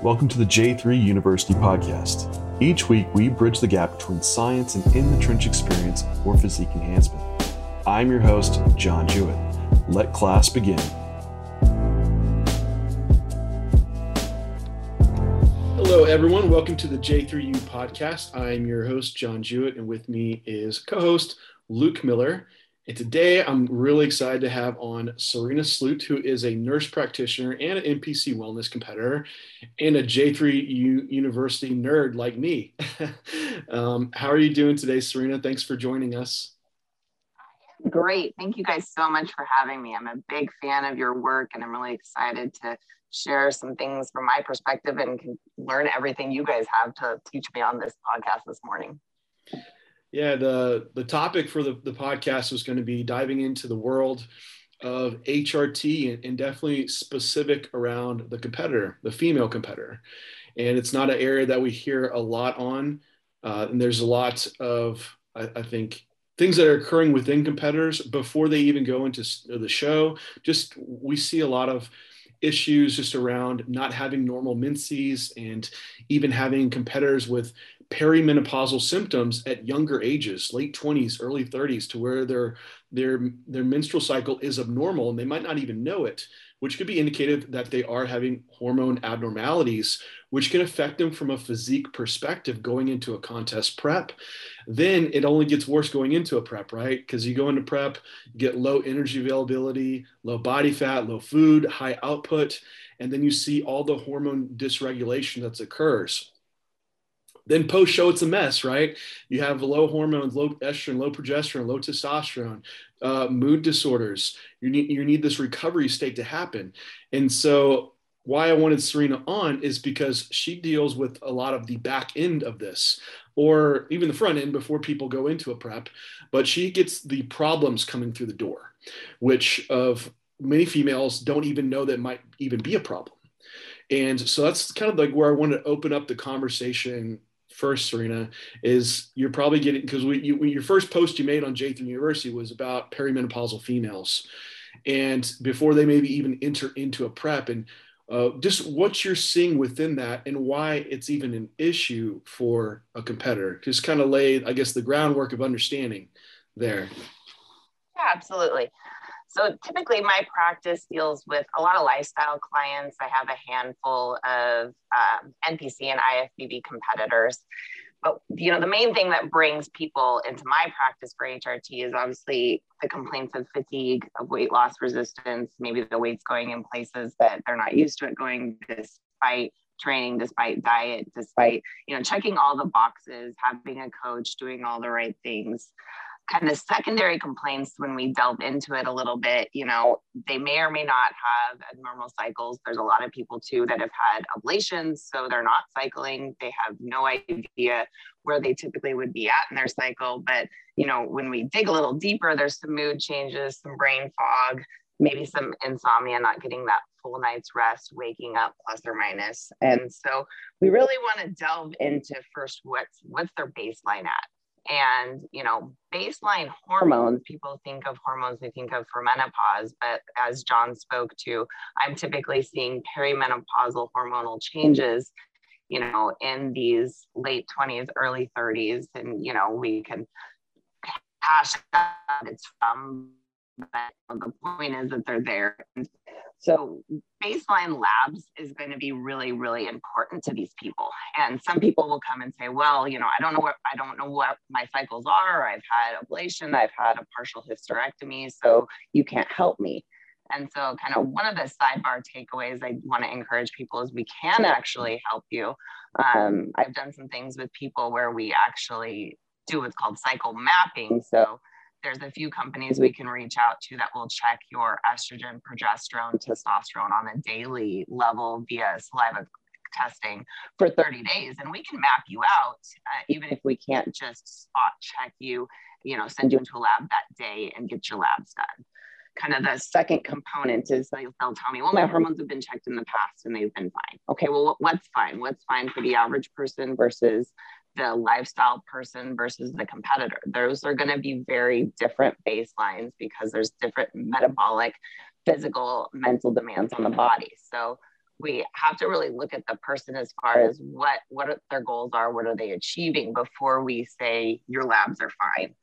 Welcome to the J3 University podcast. Each week, we bridge the gap between science and in the trench experience for physique enhancement. I'm your host, John Jewett. Let class begin. Hello, everyone. Welcome to the J3U podcast. I'm your host, John Jewett, and with me is co host Luke Miller. And today I'm really excited to have on Serena Sloot, who is a nurse practitioner and an NPC wellness competitor and a J3U University nerd like me. um, how are you doing today, Serena? Thanks for joining us. Great. Thank you guys so much for having me. I'm a big fan of your work and I'm really excited to share some things from my perspective and learn everything you guys have to teach me on this podcast this morning. Yeah, the the topic for the, the podcast was going to be diving into the world of HRT and, and, definitely specific around the competitor, the female competitor. And it's not an area that we hear a lot on. Uh, and there's a lot of, I, I, think, things that are occurring within competitors before they even go into the show. Just we see a lot of issues just around not having normal menses and even having competitors with perimenopausal symptoms at younger ages, late 20s, early 30s, to where their their their menstrual cycle is abnormal and they might not even know it, which could be indicative that they are having hormone abnormalities, which can affect them from a physique perspective going into a contest prep. Then it only gets worse going into a prep, right? Because you go into prep, get low energy availability, low body fat, low food, high output, and then you see all the hormone dysregulation that occurs then post show, it's a mess, right? You have low hormones, low estrogen, low progesterone, low testosterone, uh, mood disorders. You need you need this recovery state to happen, and so why I wanted Serena on is because she deals with a lot of the back end of this, or even the front end before people go into a prep. But she gets the problems coming through the door, which of many females don't even know that might even be a problem. And so that's kind of like where I want to open up the conversation first, Serena, is you're probably getting because you, when your first post you made on J3 University was about perimenopausal females, and before they maybe even enter into a prep, and uh, just what you're seeing within that and why it's even an issue for a competitor. Just kind of lay, I guess, the groundwork of understanding there. Yeah, absolutely. So typically, my practice deals with a lot of lifestyle clients. I have a handful of um, NPC and IFBB competitors. But you know, the main thing that brings people into my practice for HRT is obviously the complaints of fatigue, of weight loss resistance, maybe the weight's going in places that they're not used to it going, despite training, despite diet, despite you know checking all the boxes, having a coach, doing all the right things kind of secondary complaints when we delve into it a little bit you know they may or may not have abnormal cycles. There's a lot of people too that have had ablations so they're not cycling. They have no idea where they typically would be at in their cycle. But you know when we dig a little deeper there's some mood changes some brain fog maybe some insomnia not getting that full night's rest waking up plus or minus. And so we really want to delve into first what's what's their baseline at and, you know, baseline hormones, people think of hormones, they think of for menopause, but as John spoke to, I'm typically seeing perimenopausal hormonal changes, you know, in these late 20s, early 30s. And, you know, we can hash that it's from, but the point is that they're there. And so baseline labs is going to be really, really important to these people. And some people will come and say, well, you know, I don't know what I don't know what my cycles are. I've had ablation, I've had a partial hysterectomy, so you can't help me. And so, kind of one of the sidebar takeaways I want to encourage people is we can actually help you. Um, I've done some things with people where we actually do what's called cycle mapping. So there's a few companies we can reach out to that will check your estrogen, progesterone, testosterone on a daily level via saliva testing for 30 days and we can map you out uh, even if we can't just spot check you you know send you into a lab that day and get your labs done. Kind of the second component is they'll, they'll tell me well my hormones have been checked in the past and they've been fine. Okay well what's fine? What's fine for the average person versus the lifestyle person versus the competitor. Those are going to be very different baselines because there's different metabolic, physical, mental demands on the body. So we have to really look at the person as far as what what their goals are, what are they achieving before we say your labs are fine.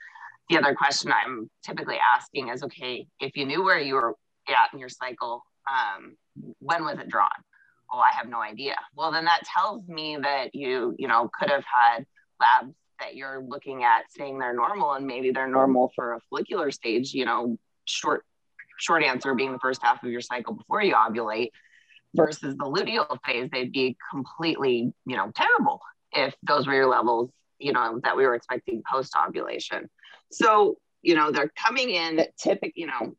The other question I'm typically asking is, okay, if you knew where you were at in your cycle, um, when was it drawn? Oh, I have no idea. Well, then that tells me that you, you know, could have had labs that you're looking at saying they're normal and maybe they're normal for a follicular stage, you know, short short answer being the first half of your cycle before you ovulate versus the luteal phase, they'd be completely, you know, terrible if those were your levels, you know, that we were expecting post ovulation. So, you know, they're coming in typically, you know,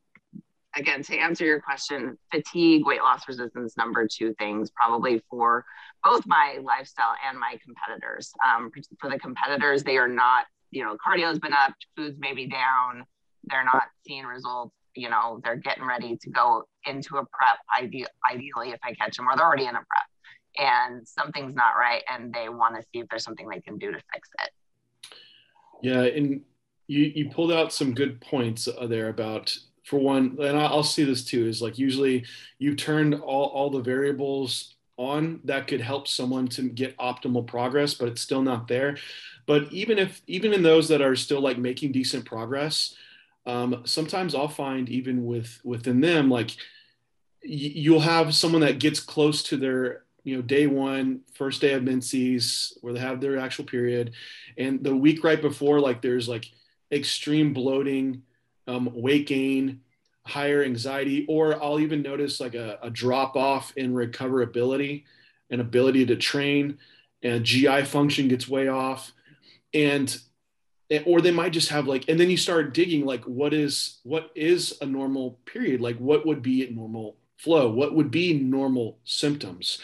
again, to answer your question, fatigue, weight loss resistance, number two things probably for both my lifestyle and my competitors. Um, for the competitors, they are not, you know, cardio's been up, food's maybe down, they're not seeing results. You know, they're getting ready to go into a prep, ide- ideally, if I catch them, or they're already in a prep and something's not right and they want to see if there's something they can do to fix it. Yeah, and you you pulled out some good points uh, there about for one, and I'll see this too, is like usually you turned all, all the variables on that could help someone to get optimal progress, but it's still not there. But even if, even in those that are still like making decent progress, um, sometimes I'll find even with within them, like y- you'll have someone that gets close to their you know day one first day of menses where they have their actual period and the week right before like there's like extreme bloating um, weight gain, higher anxiety, or I'll even notice like a, a drop off in recoverability and ability to train, and GI function gets way off, and or they might just have like and then you start digging like what is what is a normal period? Like what would be a normal flow? What would be normal symptoms?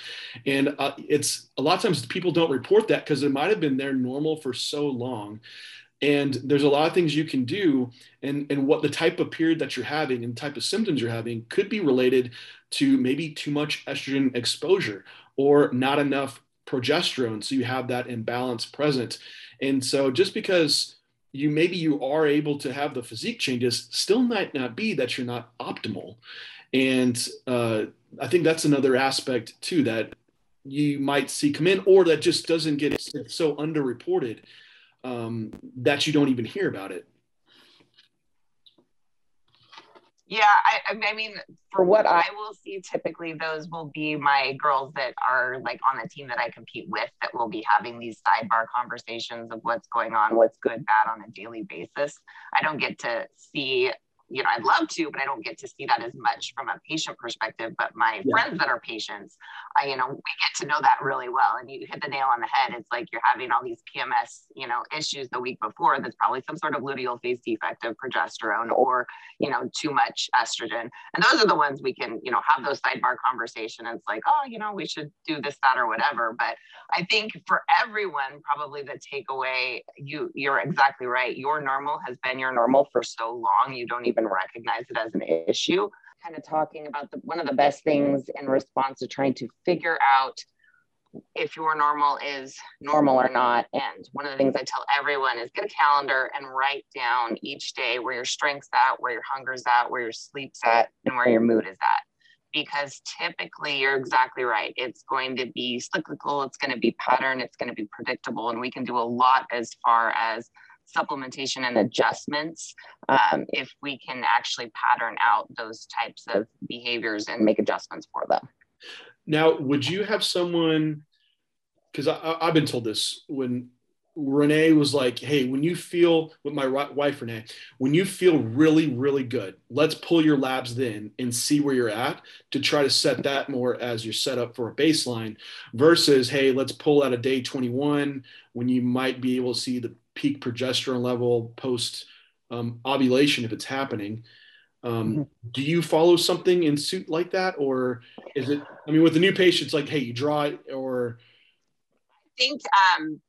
And uh, it's a lot of times people don't report that because it might have been their normal for so long and there's a lot of things you can do and and what the type of period that you're having and type of symptoms you're having could be related to maybe too much estrogen exposure or not enough progesterone so you have that imbalance present. And so just because you maybe you are able to have the physique changes still might not be that you're not optimal. And uh, i think that's another aspect too that you might see come in or that just doesn't get so underreported um, that you don't even hear about it. Yeah, I, I mean, for what I will see, typically those will be my girls that are like on the team that I compete with that will be having these sidebar conversations of what's going on, what's good, bad on a daily basis. I don't get to see you know, I'd love to, but I don't get to see that as much from a patient perspective. But my yeah. friends that are patients, I, you know, we get to know that really well. And you hit the nail on the head. It's like you're having all these PMS, you know, issues the week before. That's probably some sort of luteal phase defect of progesterone or, you know, too much estrogen. And those are the ones we can, you know, have those sidebar conversation. It's like, oh, you know, we should do this, that, or whatever. But I think for everyone, probably the takeaway, you you're exactly right. Your normal has been your normal for so long. You don't even recognize it as an issue. Kind of talking about the, one of the best things in response to trying to figure out if your normal is normal or not. And one of the things I tell everyone is get a calendar and write down each day where your strength's at, where your hunger's at, where your sleep's at, and where your mood is at. Because typically you're exactly right. It's going to be cyclical, it's going to be pattern, it's going to be predictable. And we can do a lot as far as supplementation and adjustments um, if we can actually pattern out those types of behaviors and make adjustments for them. Now, would you have someone? Because I've been told this when Renee was like, "Hey, when you feel with my wife Renee, when you feel really, really good, let's pull your labs then and see where you're at to try to set that more as your setup for a baseline, versus hey, let's pull out a day 21 when you might be able to see the peak progesterone level post um, ovulation if it's happening. Um, mm-hmm. Do you follow something in suit like that, or is it? I mean, with the new patients, like, hey, you draw it, or I think um,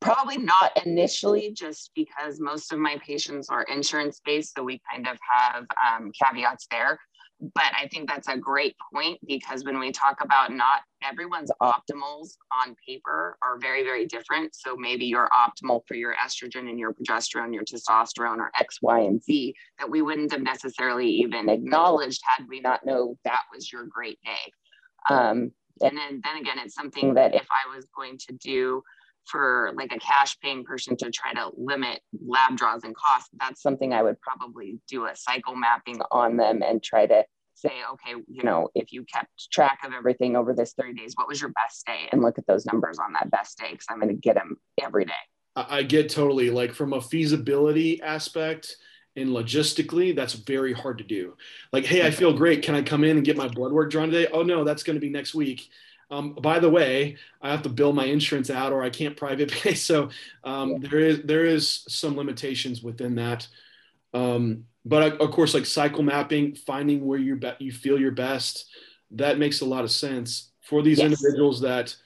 probably not initially, just because most of my patients are insurance based, so we kind of have um, caveats there but I think that's a great point because when we talk about not everyone's optimals on paper are very, very different. So maybe you're optimal for your estrogen and your progesterone, your testosterone, or X, Y, and Z that we wouldn't have necessarily even acknowledged had we not know that was your great day. Um, and then, then again, it's something that if I was going to do for like a cash paying person to try to limit lab draws and costs, that's something I would probably do a cycle mapping on them and try to say, okay, you know, if you kept track of everything over this 30 days, what was your best day? And look at those numbers on that best day because I'm going to get them every day. I get totally like from a feasibility aspect and logistically, that's very hard to do. Like, hey, I feel great. Can I come in and get my blood work drawn today? Oh, no, that's going to be next week. Um, by the way, I have to bill my insurance out, or I can't private pay. So um, yeah. there is there is some limitations within that. Um, but of course, like cycle mapping, finding where you be- you feel your best, that makes a lot of sense for these yes. individuals that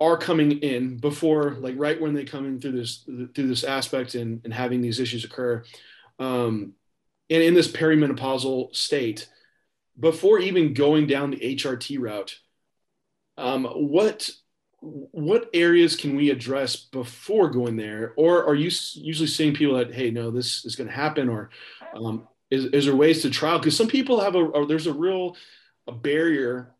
are coming in before, like right when they come in through this through this aspect and, and having these issues occur, um, and in this perimenopausal state, before even going down the HRT route, um, what what areas can we address before going there? Or are you usually seeing people that hey no this is going to happen? Or um, is, is there ways to trial? Because some people have a, a, there's a real a barrier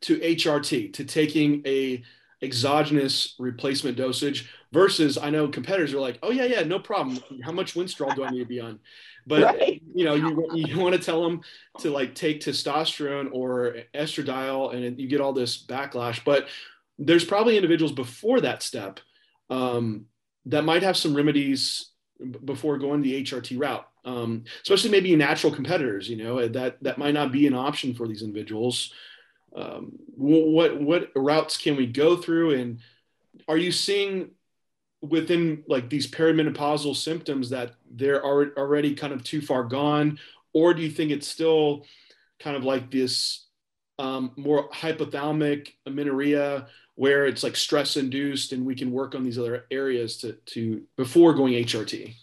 to hrt to taking a exogenous replacement dosage versus i know competitors are like oh yeah yeah no problem how much winstrol do i need to be on but right. you know you, you want to tell them to like take testosterone or estradiol and you get all this backlash but there's probably individuals before that step um, that might have some remedies before going the HRT route, um, especially maybe natural competitors. You know that that might not be an option for these individuals. Um, what what routes can we go through, and are you seeing within like these perimenopausal symptoms that they're already kind of too far gone, or do you think it's still kind of like this um, more hypothalamic amenorrhea where it's like stress induced and we can work on these other areas to, to before going HRT?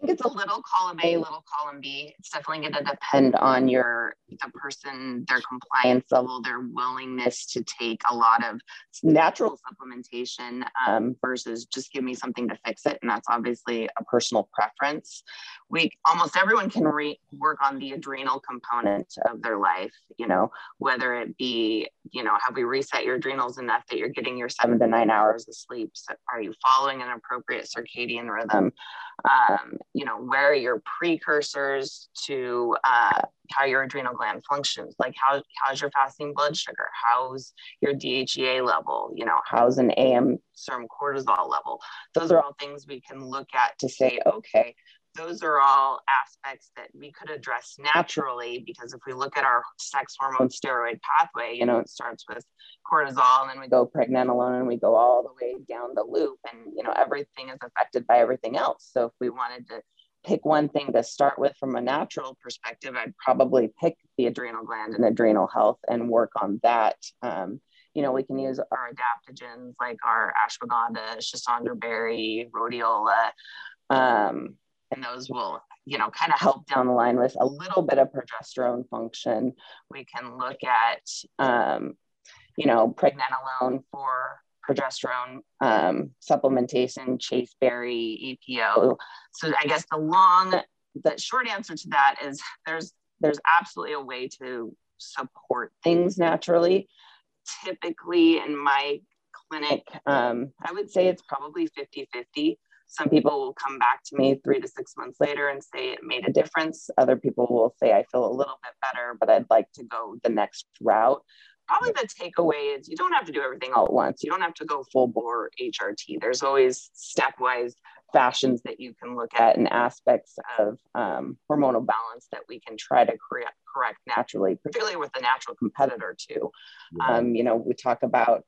Think it's a little column A, little column B. It's definitely going to depend on your the person, their compliance level, their willingness to take a lot of natural supplementation um, versus just give me something to fix it. And that's obviously a personal preference. We almost everyone can re- work on the adrenal component of their life. You know, whether it be you know have we reset your adrenals enough that you're getting your seven to nine hours of sleep? So are you following an appropriate circadian rhythm? Um, you know, where are your precursors to uh, how your adrenal gland functions? Like how how's your fasting blood sugar? How's your DHEA level? You know, how's an AM serum cortisol level? Those are all things we can look at to say, okay, those are all aspects that we could address naturally because if we look at our sex hormone steroid pathway, you know, it starts with cortisol and then we go pregnenolone and we go all the way down the loop and, you know, everything is affected by everything else. So if we wanted to pick one thing to start with from a natural perspective, I'd probably pick the adrenal gland and adrenal health and work on that. Um, you know, we can use our adaptogens like our ashwagandha, schisandra berry, rhodiola, um, and those will you know kind of help down the line with a little bit of progesterone function. We can look at um, you know pregnenolone for progesterone um, supplementation chasteberry epo so i guess the long the short answer to that is there's there's absolutely a way to support things naturally. Typically in my clinic um, i would say it's probably 50 50 some people will come back to me three to six months later and say it made a difference. Other people will say, I feel a little bit better, but I'd like to go the next route. Probably the takeaway is you don't have to do everything all at once. You don't have to go full bore HRT. There's always stepwise fashions that you can look at and aspects of um, hormonal balance that we can try to correct, correct naturally, particularly with a natural competitor too. Um, you know, we talk about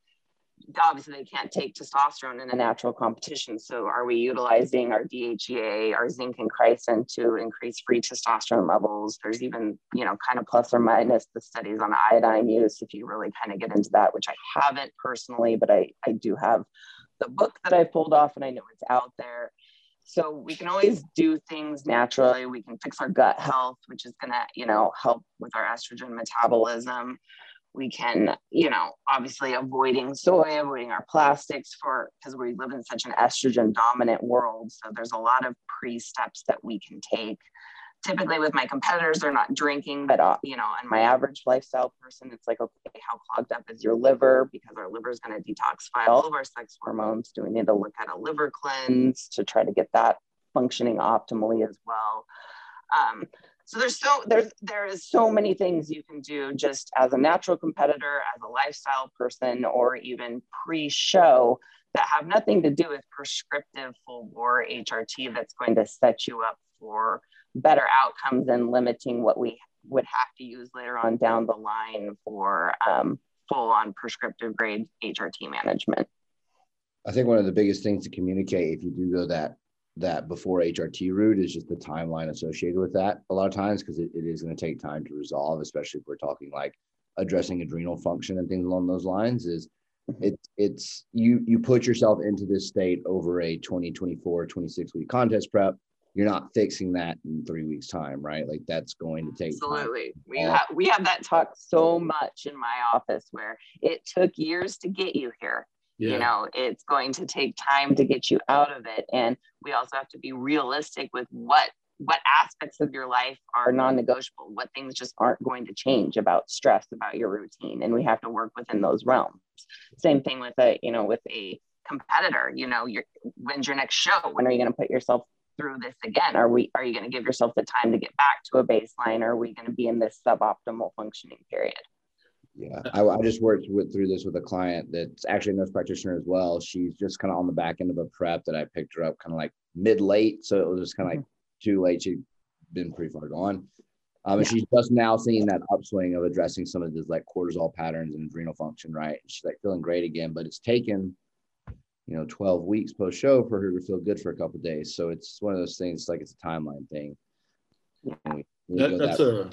obviously they can't take testosterone in a natural competition. So are we utilizing our DHEA, our zinc and chrysin to increase free testosterone levels? There's even, you know, kind of plus or minus the studies on iodine use if you really kind of get into that, which I haven't personally, but I, I do have the book that I pulled off and I know it's out there. So we can always do things naturally. We can fix our gut health, which is to, you know, help with our estrogen metabolism we can you know obviously avoiding soy avoiding our plastics for because we live in such an estrogen dominant world so there's a lot of pre steps that we can take typically with my competitors, they're not drinking, but uh, you know, and my average lifestyle person, it's like, okay, how clogged up is your liver? Because our liver is going to detoxify all of our sex hormones. Do we need to look at a liver cleanse to try to get that functioning optimally as well? Um, so there's so there's there is so many things you can do just as a natural competitor, as a lifestyle person, or even pre-show that have nothing to do with prescriptive full bore HRT that's going to set you up for better outcomes and limiting what we would have to use later on down the line for um, full on prescriptive grade HRT management. I think one of the biggest things to communicate if you do go that that before HRT route is just the timeline associated with that a lot of times because it, it is going to take time to resolve, especially if we're talking like addressing adrenal function and things along those lines is mm-hmm. it, it's you you put yourself into this state over a 20 24 26 week contest prep. You're not fixing that in three weeks time right? Like that's going to take absolutely. Time. we, have, we have that talk so much in my office where it took years to get you here yeah. you know it's going to take time to get you out of it. And we also have to be realistic with what what aspects of your life are non-negotiable what things just aren't going to change about stress about your routine. And we have to work within those realms. Same thing with a you know with a competitor you know your when's your next show? When are you going to put yourself through this again? Are we are you going to give yourself the time to get back to a baseline? Or are we going to be in this suboptimal functioning period yeah, I, I, just worked with through this with a client that's actually a nurse practitioner as well. She's just kind of on the back end of a prep that I picked her up kind of like mid late, so it was just kind of like mm-hmm. too late. She'd been pretty far gone, um, and she's just now seeing that upswing of addressing some of these like cortisol patterns and adrenal function. Right, And she's like feeling great again, but it's taken you know 12 weeks post show for her to feel good for a couple days. So it's one of those things like it's a timeline thing. that, that's that a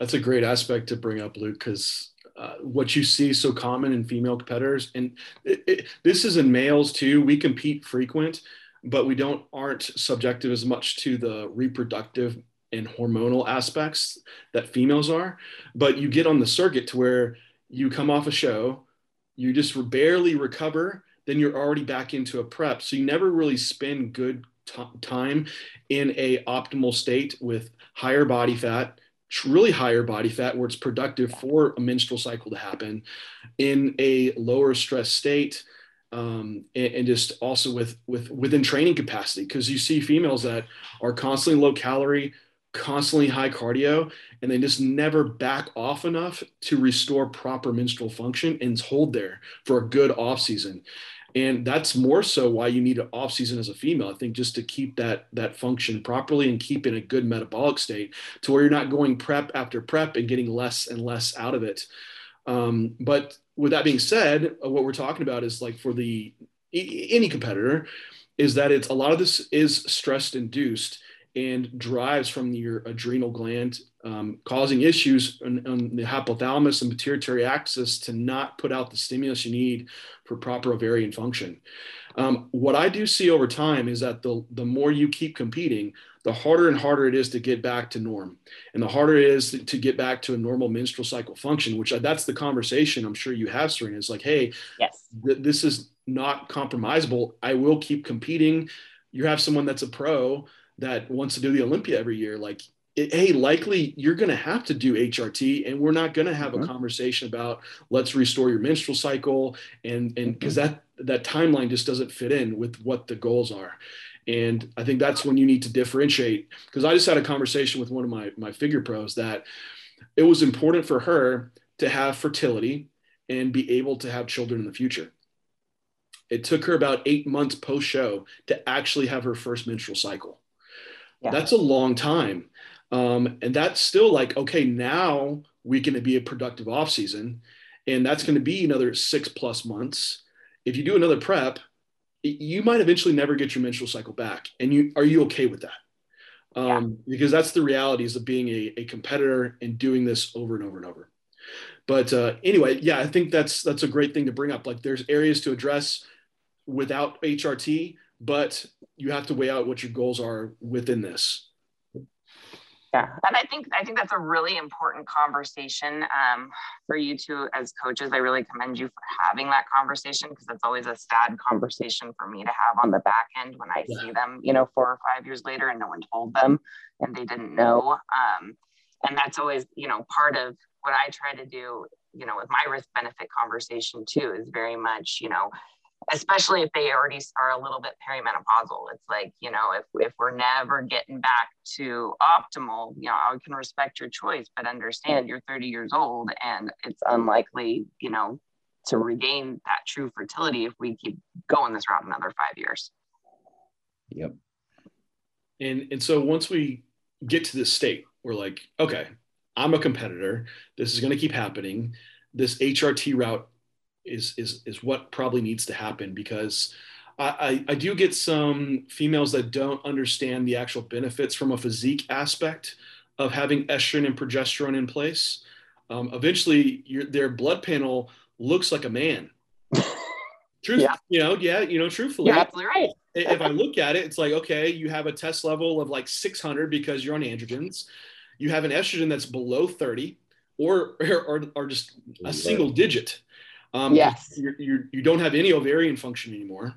that's a great aspect to bring up, Luke, because uh, what you see so common in female competitors, and it, it, this is in males too. We compete frequent, but we don't aren't subjective as much to the reproductive and hormonal aspects that females are. But you get on the circuit to where you come off a show, you just barely recover, then you're already back into a prep. So you never really spend good t- time in a optimal state with higher body fat really higher body fat where it's productive for a menstrual cycle to happen in a lower stress state um, and, and, just also with with within training capacity. Because you see females that are constantly low calorie constantly high cardio and they just never back off enough to restore proper menstrual function and hold there for a good off season and that's more so why you need an off season as a female i think just to keep that that function properly and keep in a good metabolic state to where you're not going prep after prep and getting less and less out of it. Um, but with that being said uh, what we're talking about is like for the any competitor is that it's a lot of this is stress induced and drives from your adrenal gland, um, causing issues on, on, the hypothalamus and pituitary axis to not put out the stimulus you need for proper ovarian function. Um, what I do see over time is that the, the more you keep competing, the harder and harder it is to get back to norm. And the harder it is to get back to a normal menstrual cycle function, which that's the conversation I'm sure you have, Serena. It's like, hey, yes. Th- this is not compromisable. I will keep competing. You have someone that's a pro that wants to do the Olympia every year, like, it, hey, likely you're going to have to do HRT, and we're not going to have mm-hmm. a conversation about let's restore your menstrual cycle, and and because mm-hmm. that that timeline just doesn't fit in with what the goals are. And I think that's when you need to differentiate. Because I just had a conversation with one of my my figure pros that it was important for her to have fertility and be able to have children in the future. It took her about eight months post show to actually have her first menstrual cycle. Yeah. That's a long time. Um, and that's still like, okay, now we can be a productive off season. And that's going to be another six plus months. If you do another prep, you might eventually never get your menstrual cycle back. And you are you okay with that? Um, yeah. Because that's the realities of being a, a competitor and doing this over and over and over. But uh, anyway, yeah, I think that's that's a great thing to bring up. Like there's areas to address without HRT, but you have to weigh out what your goals are within this. Yeah, and I think I think that's a really important conversation um, for you two as coaches. I really commend you for having that conversation because it's always a sad conversation for me to have on the back end when I yeah. see them, you know, four or five years later and no one told them and they didn't know. Um, and that's always, you know, part of what I try to do, you know, with my risk benefit conversation too, is very much, you know, especially if they already are a little bit perimenopausal. It's like, you know, if, if we're never getting back to optimal, you know, I can respect your choice, but understand you're 30 years old and it's unlikely, you know, to regain that true fertility if we keep going this route another five years. Yep. And and so once we get to this state, we're like, okay, I'm a competitor. This is going to keep happening. This HRT route is is is what probably needs to happen because I, I, do get some females that don't understand the actual benefits from a physique aspect of having estrogen and progesterone in place. Um, eventually, your, their blood panel looks like a man. Truth, yeah. you know, yeah, you know, truthfully, absolutely right. if I look at it, it's like okay, you have a test level of like 600 because you're on androgens. You have an estrogen that's below 30, or or, or just a single digit. Um, yes. You're, you're, you do not have any ovarian function anymore.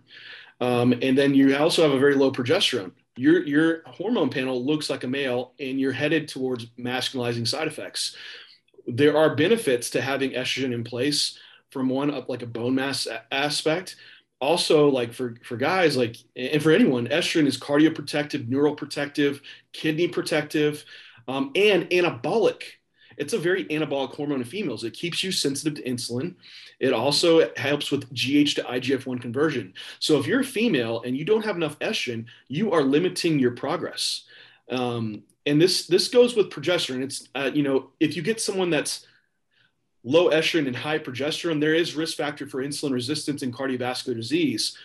Um, and then you also have a very low progesterone. Your, your hormone panel looks like a male and you're headed towards masculinizing side effects. There are benefits to having estrogen in place from one up like a bone mass aspect. Also, like for, for guys, like, and for anyone, estrogen is cardioprotective, neural protective, kidney protective, um, and anabolic it's a very anabolic hormone in females. It keeps you sensitive to insulin. It also helps with GH to IGF 1 conversion. So if you're a female and you don't have enough estrogen, you are limiting your progress. Um, and this this goes with progesterone. It's uh, you know if you get someone that's low estrogen and high progesterone, there is risk factor for insulin resistance and cardiovascular disease.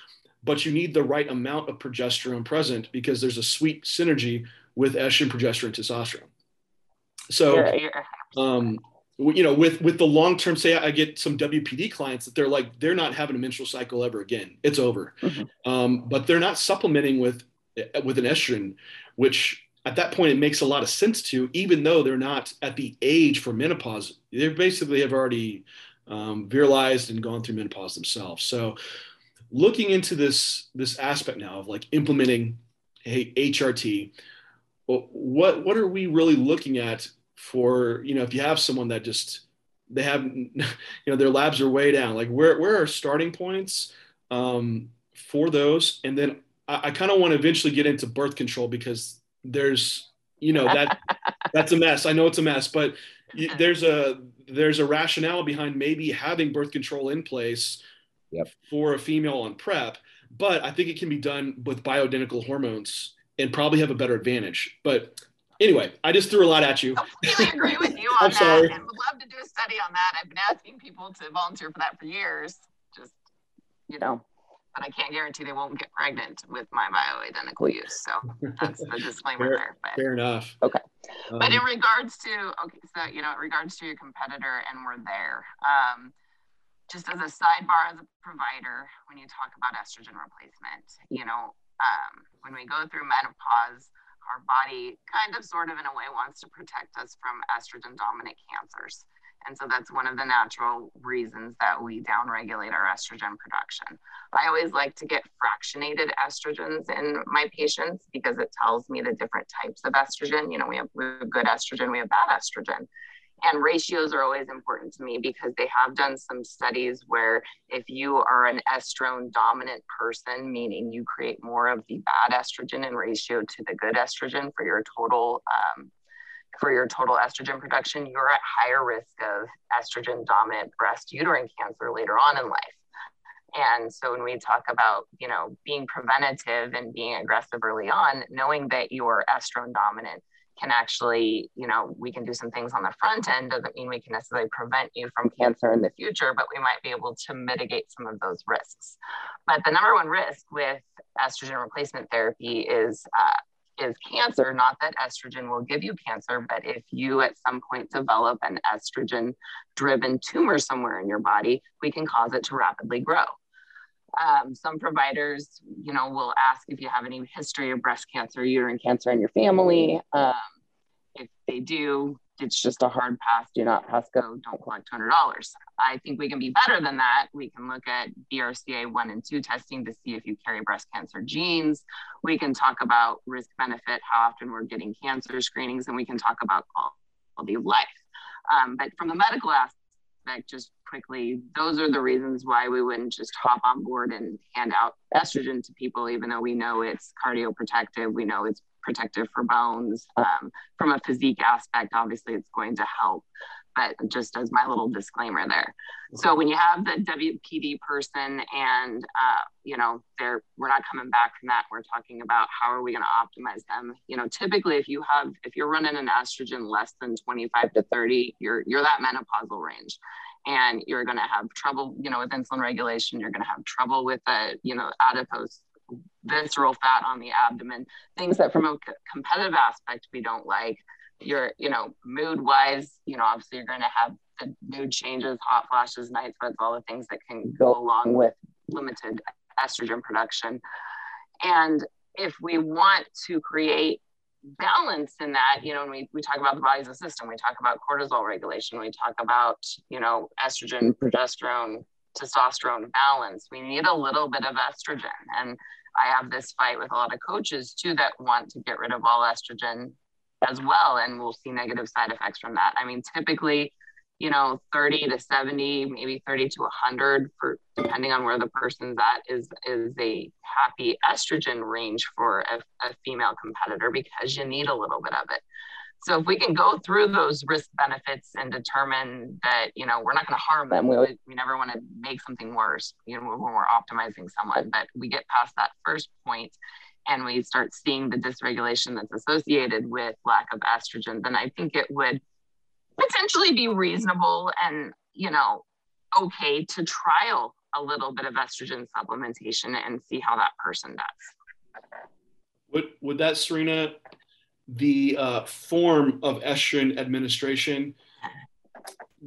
But you need the right amount of progesterone present because there's a sweet synergy with estrogen, progesterone, testosterone. So, you're, you're um, you know, with with the long term, say I get some WPD clients that they're like they're not having a menstrual cycle ever again. It's over, mm-hmm. um, but they're not supplementing with with an estrogen, which at that point it makes a lot of sense to, even though they're not at the age for menopause. They basically have already um, virilized and gone through menopause themselves. So, looking into this this aspect now of like implementing hey, HRT, what what are we really looking at for you know if you have someone that just they have you know their labs are way down like where where are starting points um, for those? And then i, I kind of want to eventually get into birth control because there's you know that that's a mess. I know it's a mess but there's a there's a rationale behind maybe having birth control in place yep. for a female on prep but i think it can be done with bioidentical hormones and probably have a better advantage. But anyway, I just threw a lot at you. I completely agree with you on that, sorry. and would love to do a study on that. I've been asking people to volunteer for that for years. Just you know, but I can't guarantee they won't get pregnant with my bioidentical use. So that's the disclaimer fair, there. But, fair enough. Okay. Um, but in regards to okay, so you know, in regards to your competitor, and we're there. Um, just as a sidebar, as a provider, when you talk about estrogen replacement, you know, um, when we go through menopause our body kind of sort of in a way wants to protect us from estrogen dominant cancers. And so that's one of the natural reasons that we downregulate our estrogen production. I always like to get fractionated estrogens in my patients because it tells me the different types of estrogen. You know, we have, we have good estrogen, we have bad estrogen. And ratios are always important to me because they have done some studies where if you are an estrone dominant person, meaning you create more of the bad estrogen in ratio to the good estrogen for your total um, for your total estrogen production, you're at higher risk of estrogen dominant breast uterine cancer later on in life. And so when we talk about, you know, being preventative and being aggressive early on, knowing that you're estrone dominant can actually, you know, we can do some things on the front end. Doesn't mean we can necessarily prevent you from cancer in the future, but we might be able to mitigate some of those risks. But the number one risk with estrogen replacement therapy is uh, is cancer. Not that estrogen will give you cancer, but if you at some point develop an estrogen driven tumor somewhere in your body, we can cause it to rapidly grow. Um, some providers, you know, will ask if you have any history of breast cancer, uterine cancer in your family. Um, if they do, it's just a hard pass. Do not pass go. Don't collect $200. I think we can be better than that. We can look at BRCA 1 and 2 testing to see if you carry breast cancer genes. We can talk about risk benefit, how often we're getting cancer screenings, and we can talk about quality of life. Um, but from the medical aspect, just quickly, those are the reasons why we wouldn't just hop on board and hand out estrogen to people, even though we know it's cardioprotective, we know it's protective for bones. Um, from a physique aspect, obviously, it's going to help. But just as my little disclaimer there. So when you have the WPD person and uh, you know they're we're not coming back from that. We're talking about how are we going to optimize them. You know, typically if you have if you're running an estrogen less than 25 to 30, you're you're that menopausal range and you're going to have trouble you know with insulin regulation you're going to have trouble with the you know adipose visceral fat on the abdomen things that from a competitive aspect we don't like. You're you know mood wise you know obviously you're going to have the mood changes hot flashes night sweats all the things that can go along with limited estrogen production. And if we want to create balance in that, you know, when we, we talk about the body as a system, we talk about cortisol regulation, we talk about, you know, estrogen, progesterone, testosterone balance. We need a little bit of estrogen. And I have this fight with a lot of coaches too that want to get rid of all estrogen as well. And we'll see negative side effects from that. I mean, typically, you know 30 to 70 maybe 30 to 100 for depending on where the person's at is is a happy estrogen range for a, a female competitor because you need a little bit of it. So if we can go through those risk benefits and determine that you know we're not going to harm them we, we never want to make something worse you know when we're optimizing someone but we get past that first point and we start seeing the dysregulation that's associated with lack of estrogen then i think it would potentially be reasonable and you know okay to trial a little bit of estrogen supplementation and see how that person does would would that serena the uh, form of estrogen administration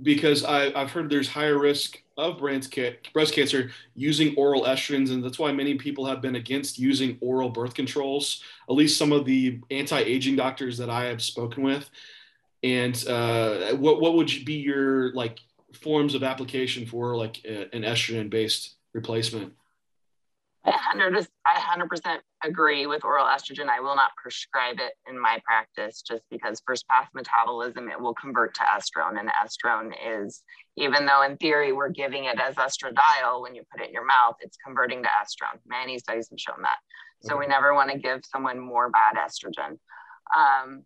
because I, have heard there's higher risk of breast cancer using oral estrogens, and that's why many people have been against using oral birth controls. At least some of the anti-aging doctors that I have spoken with, and uh, what what would be your like forms of application for like a, an estrogen based replacement? I 100 I 100% agree with oral estrogen. I will not prescribe it in my practice just because first pass metabolism it will convert to estrone and estrone is even though in theory we're giving it as estradiol when you put it in your mouth it's converting to estrone. Many studies have shown that. So we never want to give someone more bad estrogen. Um,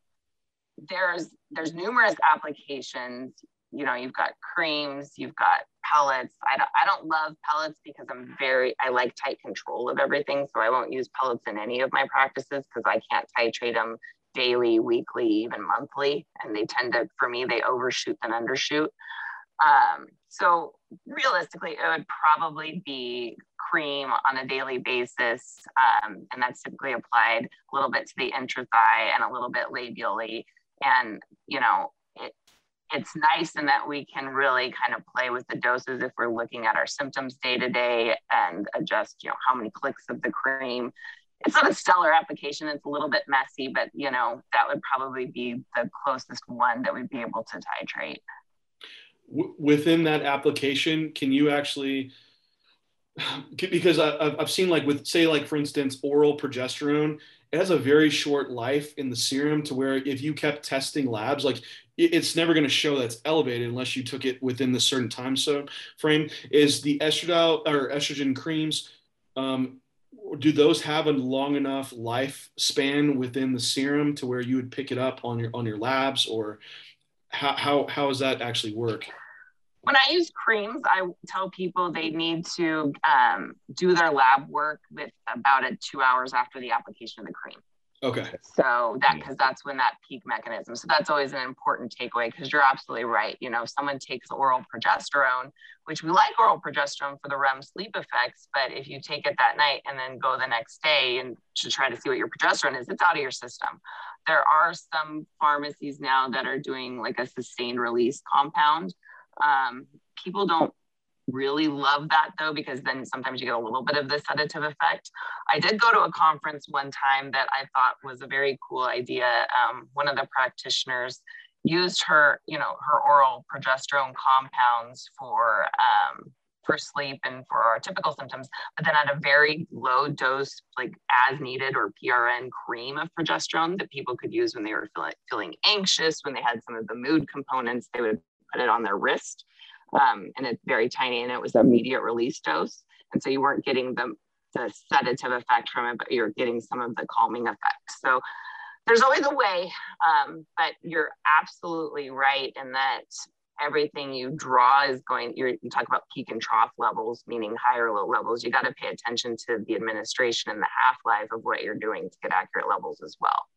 there's there's numerous applications. You know you've got creams you've got pellets. I don't, I don't love pellets because i'm very i like tight control of everything so i won't use pellets in any of my practices because i can't titrate them daily weekly even monthly and they tend to for me they overshoot and undershoot. Um, so realistically it would probably be cream on a daily basis um, and that's typically applied a little bit to the intra-thigh and a little bit labially and you know it, it's nice in that we can really kind of play with the doses if we're looking at our symptoms day to day and adjust you know how many clicks of the cream. It's not a stellar application. It's a little bit messy but you know that would probably be the closest one that we'd be able to titrate. Within that application can you actually because I've seen like with say like for instance oral progesterone it has a very short life in the serum to where if you kept testing labs like it's never going to show that's elevated unless you took it within the certain time so frame. Is the estradiol or estrogen creams um, do those have a long enough lifespan within the serum to where you would pick it up on your on your labs or how how, how does that actually work when I use creams, I tell people they need to um, do their lab work with about a two hours after the application of the cream. Okay. So that because that's when that peak mechanism. So that's always an important takeaway because you're absolutely right. You know, if someone takes oral progesterone, which we like oral progesterone for the REM sleep effects, but if you take it that night and then go the next day and to try to see what your progesterone is, it's out of your system. There are some pharmacies now that are doing like a sustained release compound um, people don't really love that though, because then sometimes you get a little bit of the sedative effect. I did go to a conference one time that I thought was a very cool idea. Um, one of the practitioners used her, you know, her oral progesterone compounds for um, for sleep and for our typical symptoms, but then at a very low dose, like as needed or PRN cream of progesterone that people could use when they were feeling, feeling anxious, when they had some of the mood components, they would put it on their wrist. Um, and it's very tiny and it was a immediate release dose. And so you weren't getting the, the sedative effect from it, but you're getting some of the calming effects. So there's always a way, um, but you're absolutely right in that everything you draw is going you talk about peak and trough levels meaning high or low levels you got to pay attention to the administration and the half-life of what you're doing to get accurate levels as well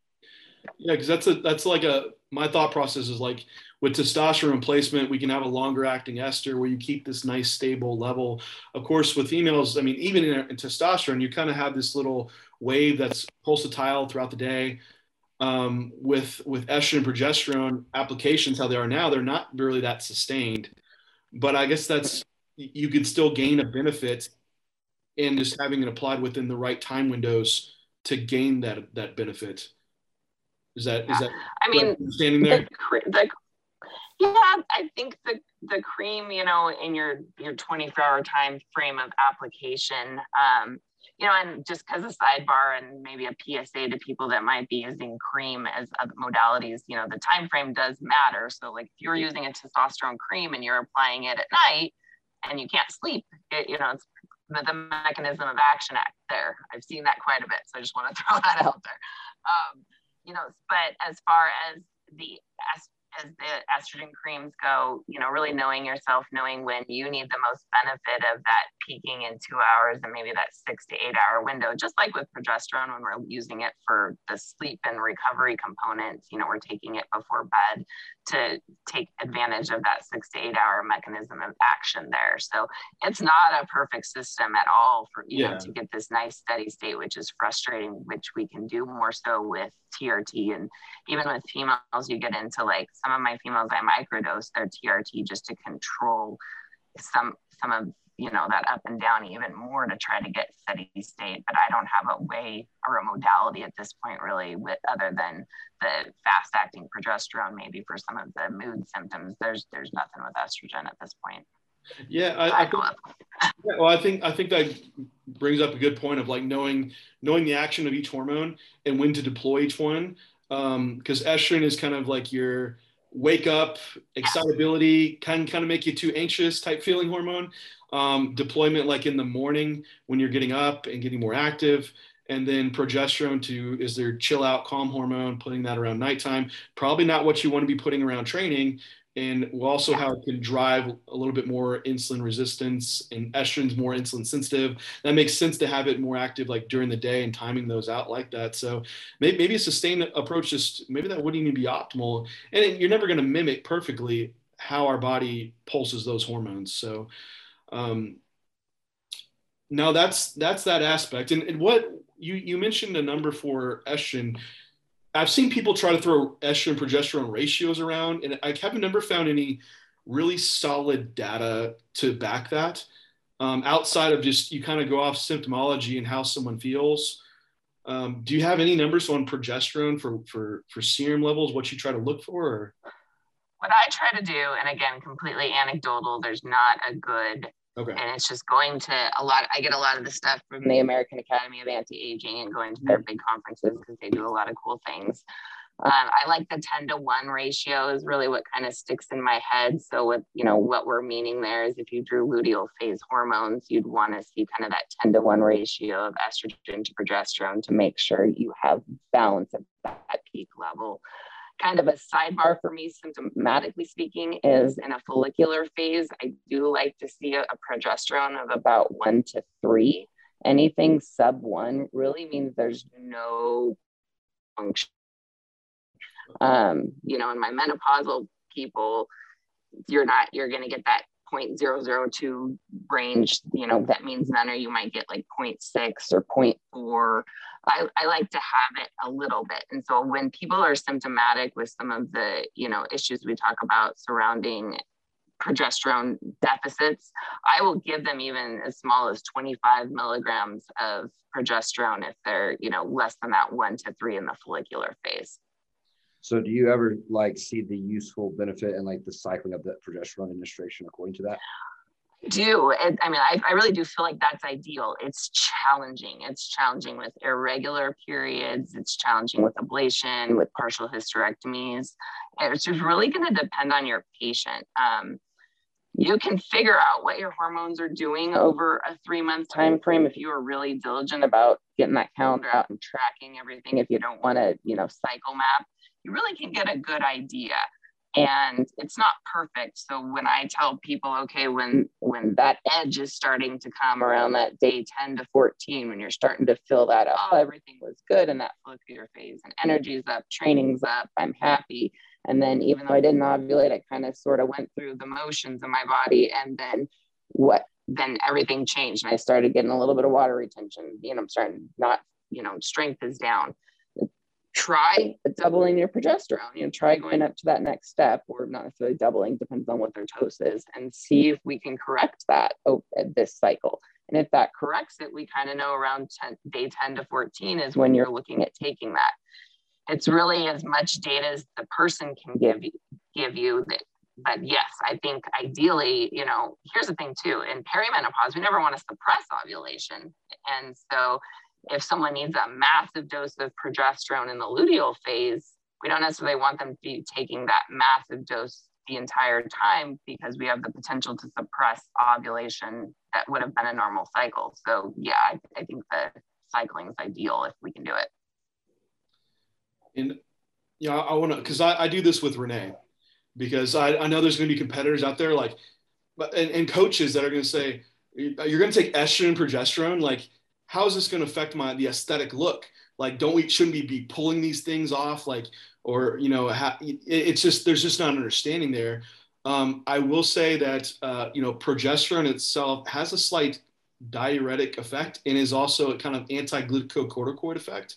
yeah because that's a that's like a my thought process is like with testosterone replacement we can have a longer acting ester where you keep this nice stable level. Of course with females i mean even in, in testosterone you kind of have this little wave that's pulsatile throughout the day. Um, with with estrogen progesterone applications how they are now they're not really that sustained. But i guess that's you could still gain a benefit in just having it applied within the right time windows to gain that that benefit is that is that i mean standing there the, the, yeah i think the the cream you know in your your 24 hour time frame of application um, you know, and just because of sidebar and maybe a PSA to people that might be using cream as other modalities, you know, the time frame does matter. So, like, if you're using a testosterone cream and you're applying it at night and you can't sleep, it, you know, it's the, the mechanism of action act there. I've seen that quite a bit, so I just want to throw that out there. Um, you know, but as far as the as the estrogen creams go, you know, really knowing yourself, knowing when you need the most benefit of that peaking in two hours and maybe that six to eight hour window, just like with progesterone when we're using it for the sleep and recovery components, you know, we're taking it before bed to take advantage of that six to eight hour mechanism of action there. So it's not a perfect system at all for you yeah. know to get this nice steady state, which is frustrating, which we can do more so with TRT and even with females, you get into like some of my females I microdose their TRT just to control some some of you know that up and down even more to try to get steady state. But i don't have a way or a modality at this point really with other than the fast acting progesterone maybe for some of the mood symptoms. There's there's nothing with estrogen at this point. Yeah I, I think, yeah, well i think i think that brings up a good point of like knowing knowing the action of each hormone and when to deploy each one. Because um, estrogen is kind of like your wake up excitability can kind of make you too anxious type feeling hormone um, deployment like in the morning when you're getting up and getting more active and then progesterone to is their chill out calm hormone putting that around nighttime. Probably not what you want to be putting around training and will also how it can drive a little bit more insulin resistance and estrogen's more insulin sensitive. That makes sense to have it more active like during the day and timing those out like that. So maybe, maybe a sustained approach just maybe that wouldn't even be optimal. And you're never going to mimic perfectly how our body pulses those hormones. So um, now that's that's that aspect. And, and what you you mentioned a number for estrogen. I've seen people try to throw estrogen progesterone ratios around, and I haven't never found any really solid data to back that. Um, outside of just you kind of go off symptomology and how someone feels. Um, do you have any numbers on progesterone for for for serum levels? What you try to look for? Or? What I try to do, and again, completely anecdotal. There's not a good Okay. And it's just going to a lot. I get a lot of the stuff from the American Academy of Anti-Aging and going to their big conferences because they do a lot of cool things. Um, I like the 10 to 1 ratio is really what kind of sticks in my head. So with, you know, what we're meaning there is if you drew luteal phase hormones, you'd want to see kind of that 10 to 1 ratio of estrogen to progesterone to make sure you have balance at that peak level kind of a sidebar for me, symptomatically speaking, is in a follicular phase. I do like to see a, a progesterone of about one to three. Anything sub one really means there's no function. Um, you know, in my menopausal people, you're not, you're going to get that 0.002 range, you know, that means none, or you might get like 0.6 or 0.4. I, I like to have it a little bit. And so when people are symptomatic with some of the, you know, issues we talk about surrounding progesterone deficits, I will give them even as small as 25 milligrams of progesterone if they're, you know, less than that one to three in the follicular phase. So do you ever like see the useful benefit and like the cycling of the progesterone administration according to that? Do it, i mean I, I really do feel like that's ideal. It's challenging. It's challenging with irregular periods. It's challenging with ablation with partial hysterectomies. It's just really going to depend on your patient. Um, you can figure out what your hormones are doing over a three month time frame if you are really diligent about getting that calendar out and tracking everything if you don't want to you know cycle map. You really can get a good idea and it's not perfect. So when i tell people okay when when that edge is starting to come around that day 10 to 14 when you're starting to feel that oh. everything was good in that follicular phase and energy's up training's up i'm happy. And then even though i didn't ovulate i kind of sort of went through the motions in my body and then what then everything changed and i started getting a little bit of water retention you know i'm starting not you know strength is down try doubling your progesterone. You know, try going up to that next step, or not necessarily doubling, depends on what their dose is, and see if we can correct that at this cycle. And if that corrects it, we kind of know around 10, day 10 to 14 is when you're looking at taking that. It's really as much data as the person can give you, give you that. But yes, I think ideally, you know, here's the thing too. In perimenopause, we never want to suppress ovulation, and so if someone needs a massive dose of progesterone in the luteal phase, we don't necessarily want them to be taking that massive dose the entire time because we have the potential to suppress ovulation that would have been a normal cycle. So yeah, I, I think the cycling is ideal if we can do it. And yeah, I want to because I, I do this with Renee because I, I know there's going to be competitors out there like, and, and coaches that are going to say you're going to take estrogen, progesterone, like how is this going to affect my the aesthetic look? Like, don't we shouldn't we be pulling these things off? Like, or you know, it's just there's just not an understanding there. Um, I will say that uh, you know progesterone itself has a slight diuretic effect and is also a kind of anti-glucocorticoid effect.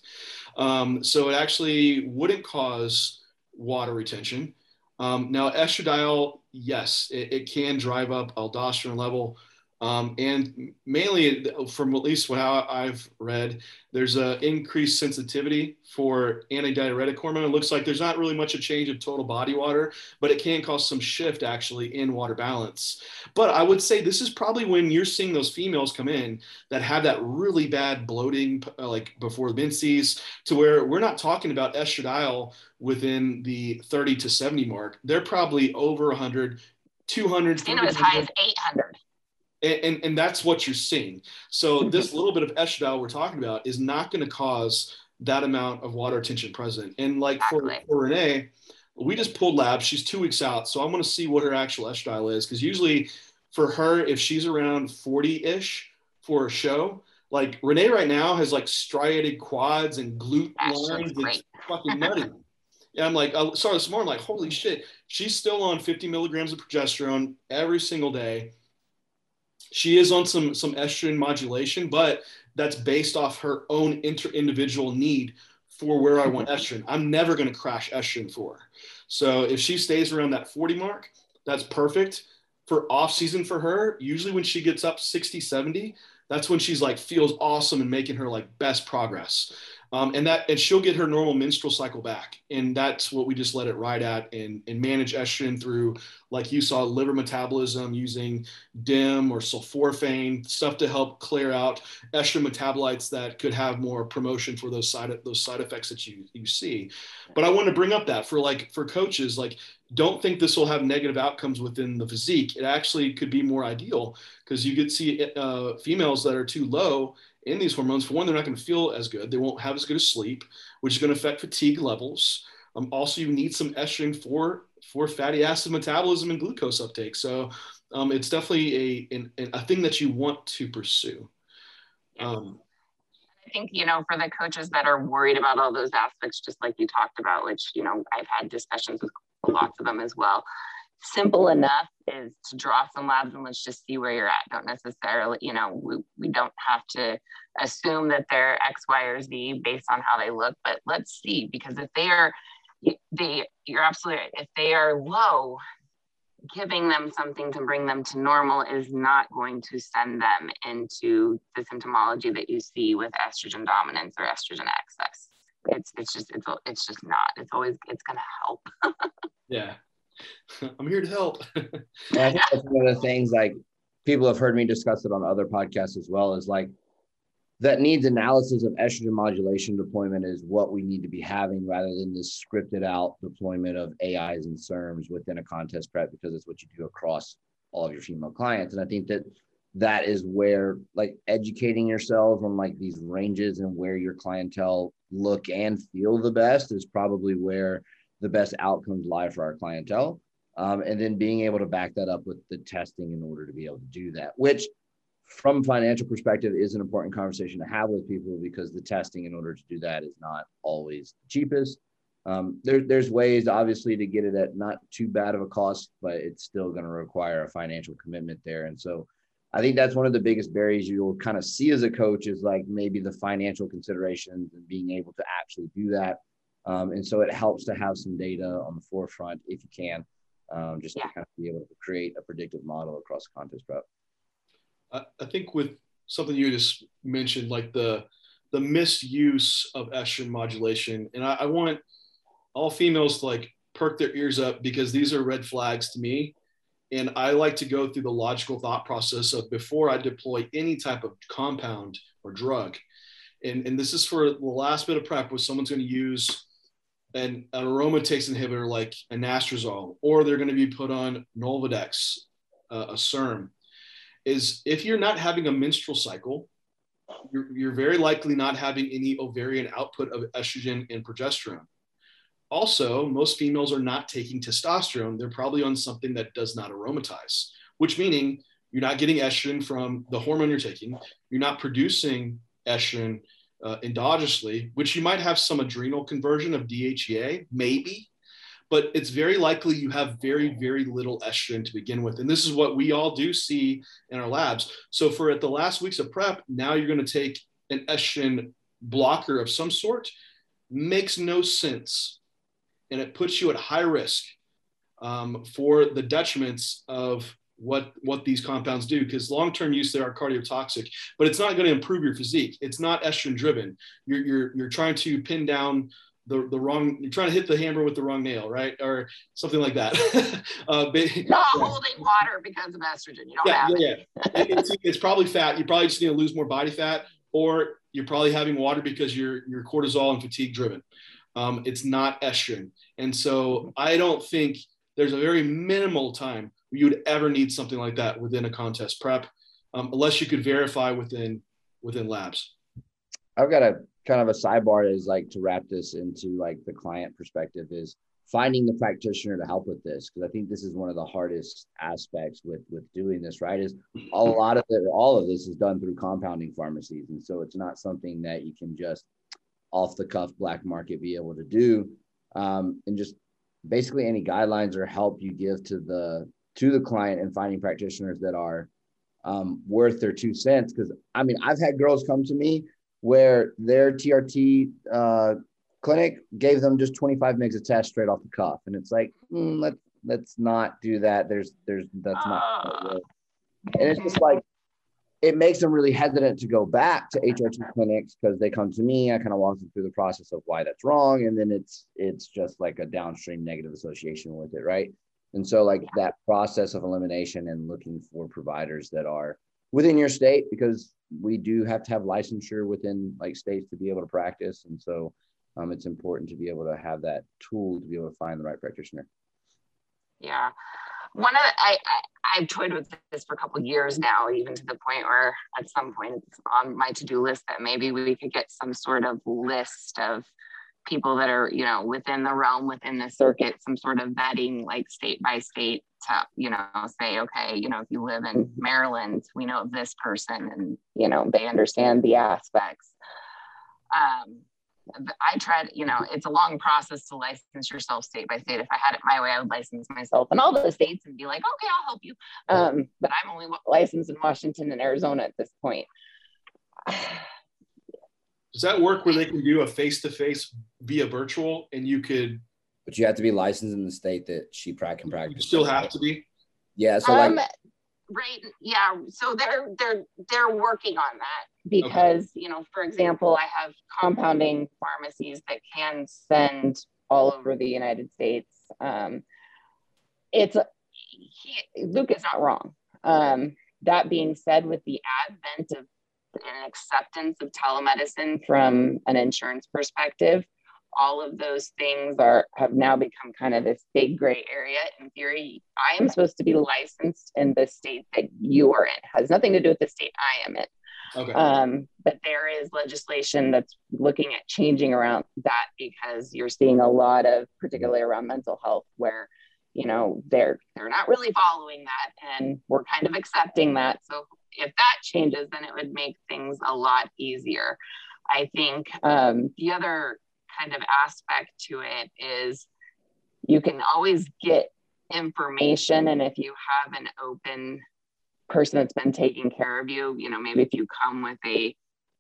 Um, so it actually wouldn't cause water retention. Um, now, estradiol, yes, it, it, can drive up aldosterone level. Um, and mainly, from at least what I've read, there's an increased sensitivity for antidiuretic hormone. It looks like there's not really much a change of total body water, but it can cause some shift actually in water balance. But I would say this is probably when you're seeing those females come in that have that really bad bloating, uh, like before the menses, to where we're not talking about estradiol within the 30 to 70 mark. They're probably over 100, 200. You as high as 800 and, and, and that's what you're seeing. So this little bit of estradiol we're talking about is not going to cause that amount of water retention present. And like for, for Renee, we just pulled labs. She's two weeks out, so I'm going to see what her actual estradiol is because usually for her, if she's around 40-ish for a show, like Renee right now has like striated quads and glute lines. It's fucking nutty. Yeah, I'm like, uh, I saw this morning, like, holy shit, she's still on 50 milligrams of progesterone every single day she is on some some estrogen modulation, but that's based off her own inter individual need for where I want estrogen. I'm never going to crash estrogen for her. So if she stays around that 40 mark, that's perfect. For off season for her, usually when she gets up 60, 70, that's when she's like feels awesome and making her like best progress. Um, and that and she'll get her normal menstrual cycle back. And that's what we just let it ride at and, and manage estrogen through like you saw liver metabolism using DIM or sulforaphane stuff to help clear out estrogen metabolites that could have more promotion for those side those side effects that you you see. But i want to bring up that for like for coaches like don't think this will have negative outcomes within the physique it actually could be more ideal because you could see uh, females that are too low in these hormones, for one, they're not going to feel as good. They won't have as good a sleep, which is going to affect fatigue levels. Um, also, you need some estrogen for for fatty acid metabolism and glucose uptake. So um, it's definitely a, a, a thing that you want to pursue. Um, I think you know for the coaches that are worried about all those aspects, just like you talked about, which you know I've had discussions with lots of them as well simple enough is to draw some labs and let's just see where you're at. Don't necessarily, you know, we, we don't have to assume that they're X, Y, or Z based on how they look, but let's see because if they are, they, you're absolutely right. If they are low, giving them something to bring them to normal is not going to send them into the symptomology that you see with estrogen dominance or estrogen excess. It's it's just it's it's just not. It's always it's going to help. yeah, I'm here to help. yeah, I think that's one of the things like people have heard me discuss it on other podcasts as well. Is like that needs analysis of estrogen modulation deployment is what we need to be having rather than this scripted out deployment of AIs and SERMs within a contest prep because it's what you do across all of your female clients. And I think that that is where like educating yourself on like these ranges and where your clientele look and feel the best is probably where the best outcomes lie for our clientele. Um, and then being able to back that up with the testing in order to be able to do that, which from financial perspective is an important conversation to have with people because the testing in order to do that is not always the cheapest. Um, there, there's ways obviously to get it at not too bad of a cost, but it's still going to require a financial commitment there. And so I think that's one of the biggest barriers you'll kind of see as a coach is like maybe the financial considerations and being able to actually do that. Um, and so it helps to have some data on the forefront if you can, um, just yeah. to kind of be able to create a predictive model across contest prep. I, think with something you just mentioned, like the the misuse of estrogen modulation, and I, I want all females to like perk their ears up because these are red flags to me. And I like to go through the logical thought process of before I deploy any type of compound or drug. And, and this is for the last bit of prep where someone's going to use an, an aromatase inhibitor like anastrozole, or they're going to be put on Nolvadex, uh, a SERM is if you're not having a menstrual cycle, you're, you're very likely not having any ovarian output of estrogen and progesterone. Also, most females are not taking testosterone. They're probably on something that does not aromatize, which meaning you're not getting estrogen from the hormone you're taking. You're not producing estrogen uh, endogenously, which you might have some adrenal conversion of DHEA, maybe, but it's very likely you have very, very little estrogen to begin with. And this is what we all do see in our labs. So for at the last weeks of prep, now you're going to take an estrogen blocker of some sort. Makes no sense. And it puts you at high risk um, for the detriments of what what these compounds do. Because long-term use they are cardiotoxic but it's not going to improve your physique. It's not estrogen driven. You're, you're you're trying to pin down the, the wrong you're trying to hit the hammer with the wrong nail right? Or something like that. Uh, but, not yeah. holding water because of estrogen. You don't yeah, have yeah, it. yeah. it's, it's probably fat. You probably just need to lose more body fat or you're probably having water because you're you're cortisol and fatigue driven um, it's not estrogen. And so i don't think there's a very minimal time you would ever need something like that within a contest prep um, unless you could verify within within labs. I've got a kind of a sidebar is like to wrap this into like the client perspective is finding the practitioner to help with this because i think this is one of the hardest aspects with with doing this right is a lot of it all of this is done through compounding pharmacies. And so it's not something that you can just off the cuff black market be able to do. Um, and just basically any guidelines or help you give to the to the client and finding practitioners that are um, worth their two cents. Because i mean i've had girls come to me where their TRT uh, clinic gave them just 25 megs of test straight off the cuff, and it's like, mm, let's let's not do that. There's there's that's not, uh, and it's just like it makes them really hesitant to go back to HRT clinics because they come to me. I kind of walk them through the process of why that's wrong, and then it's it's just like a downstream negative association with it, right? And so like that process of elimination and looking for providers that are within your state because we do have to have licensure within like states to be able to practice. And so um, it's important to be able to have that tool to be able to find the right practitioner. Yeah. One of the, I, I, I've toyed with this for a couple years now, even to the point where at some point it's on my to-do list that maybe we could get some sort of list of people that are, you know, within the realm, within the circuit, some sort of vetting like state by state to, you know, say, okay, you know, if you live in Maryland, we know of this person and, you know, they understand the aspects. Um, I tried, you know, it's a long process to license yourself state by state. If I had it my way, I would license myself in all the states and be like, okay, I'll help you. Um, but I'm only licensed in Washington and Arizona at this point. Does that work where they can do a face to face via virtual and you could but you have to be licensed in the state that she can practice. You still have to be. Yeah. So like, Um, right. Yeah. So they're they're they're working on that because you know, for example, I have compounding pharmacies that can send all over the United States. Um, it's he, Luke is not wrong. Um, that being said, with the advent of an acceptance of telemedicine from an insurance perspective, all of those things are have now become kind of this big gray area. In theory, I am supposed to be licensed in the state that you are in. It has nothing to do with the state I am in. Okay. Um, but there is legislation that's looking at changing around that because you're seeing a lot of, particularly around mental health, where you know they're they're not really following that, and we're kind of accepting that. So if that changes, then it would make things a lot easier. I think um, the other kind of aspect to it is you can always get information, and if you have an open person that's been taking care of you, you know, maybe if you come with a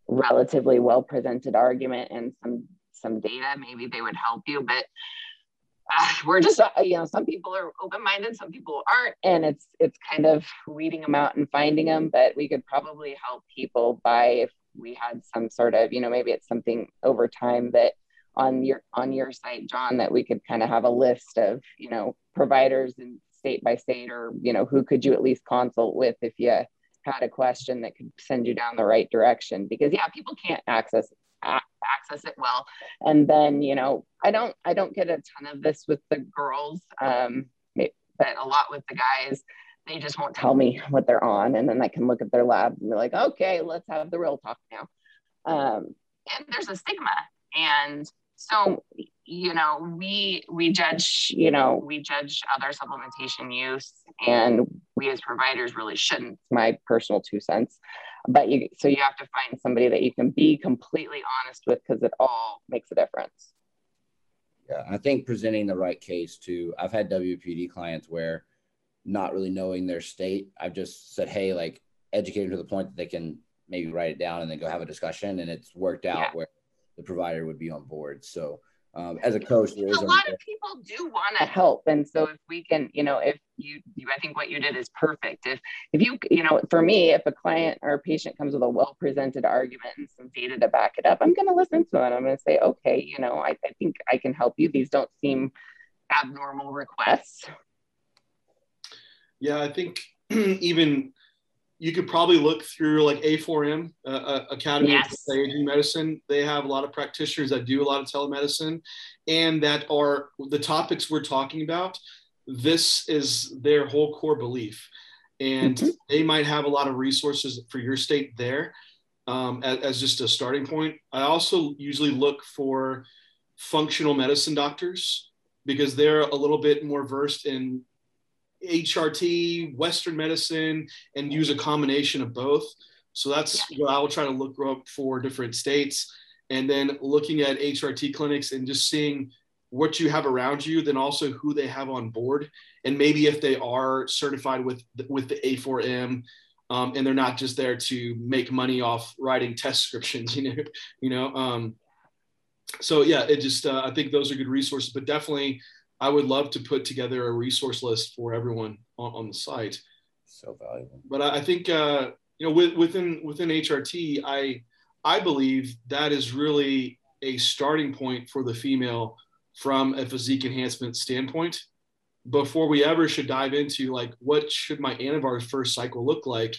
relatively well presented argument and some some data, maybe they would help you. But uh, we're just, uh, you know, some people are open minded, some people aren't, and it's it's kind of weeding them out and finding them. But we could probably help people by if we had some sort of, you know, maybe it's something over time that on your on your site, John, that we could kind of have a list of, you know, providers and state by state, or you know, who could you at least consult with if you had a question that could send you down the right direction? Because yeah people can't access access it well. And then you know i don't i don't get a ton of this with the girls um but a lot with the guys they just won't tell me what they're on and then i can look at their lab and be like okay let's have the real talk now. Um and there's a stigma and so you know we we judge you know we judge other supplementation use and we as providers really shouldn't my personal two cents but you so you have to find somebody that you can be completely honest with because it all makes a difference yeah i think presenting the right case to i've had wpd clients where not really knowing their state i've just said hey like educate them to the point that they can maybe write it down and then go have a discussion and it's worked out yeah. where the provider would be on board. So um, as a coach, a lot of people do want to help, and so if we can, you know, if you, you, I think what you did is perfect. If if you, you know, for me, if a client or a patient comes with a well presented argument and some data to back it up, I'm going to listen to it. I'm going to say, okay, you know, I, I think I can help you. These don't seem abnormal requests. Yeah, I think even you could probably look through like A4M, uh, uh, Academy yes. of Aging Medicine. They have a lot of practitioners that do a lot of telemedicine and that are the topics we're talking about. This is their whole core belief. And mm-hmm. they might have a lot of resources for your state there um, as, as just a starting point. I also usually look for functional medicine doctors because they're a little bit more versed in HRT, Western medicine, and use a combination of both. So that's what I will try to look up for different states. And then looking at HRT clinics and just seeing what you have around you, then also who they have on board, and maybe if they are certified with with the A4M, um, and they're not just there to make money off writing test descriptions, you know, you know. Um, so yeah, it just uh, I think those are good resources, but definitely I would love to put together a resource list for everyone on, on the site. So valuable. But I, I think uh, you know with, within within HRT, I I believe that is really a starting point for the female from a physique enhancement standpoint. Before we ever should dive into like what should my Anavar first cycle look like,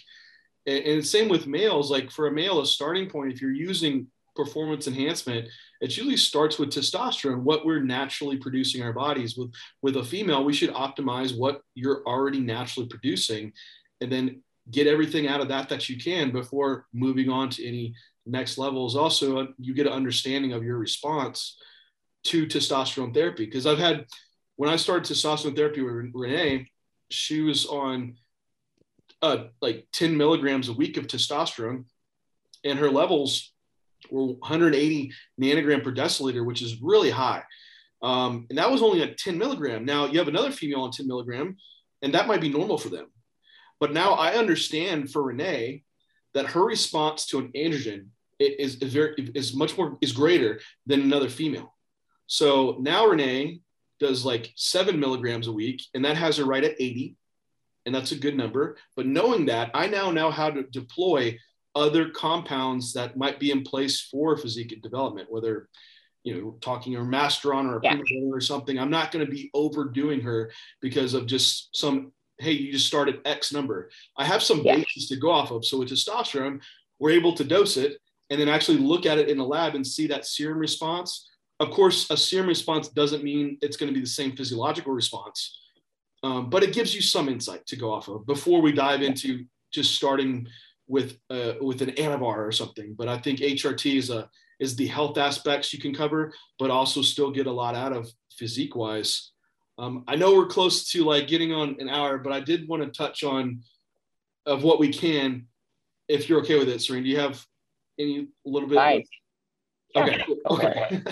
and, and same with males. Like for a male, a starting point if you're using performance enhancement, it usually starts with testosterone, what we're naturally producing our bodies. With with a female, we should optimize what you're already naturally producing, and then get everything out of that that you can before moving on to any next levels. Also, uh, you get an understanding of your response to testosterone therapy. Because I've had when I started testosterone therapy with Renee, she was on uh, like 10 milligrams a week of testosterone, and her levels were 180 nanogram per deciliter, which is really high. Um, and that was only at 10 milligram. Now you have another female on 10 milligram, and that might be normal for them. But now I understand for Renee that her response to an androgen is, is very is much more is greater than another female. So now Renee does like seven milligrams a week, and that has her right at 80. and that's a good number. But knowing that, I now know how to deploy other compounds that might be in place for physique development, whether you know talking or masteron or a yeah. or something. I'm not going to be overdoing her because of just some. Hey, you just started X number. I have some yeah. basis to go off of. So with testosterone, we're able to dose it and then actually look at it in the lab and see that serum response. Of course, a serum response doesn't mean it's going to be the same physiological response, um, but it gives you some insight to go off of before we dive into just starting with uh, with an anavar or something. But I think HRT is a is the health aspects you can cover, but also still get a lot out of physique wise. Um, I know we're close to like getting on an hour, but I did want to touch on of what we can, if you're okay with it, Serene. Do you have any little bit? Nice. Okay. Okay.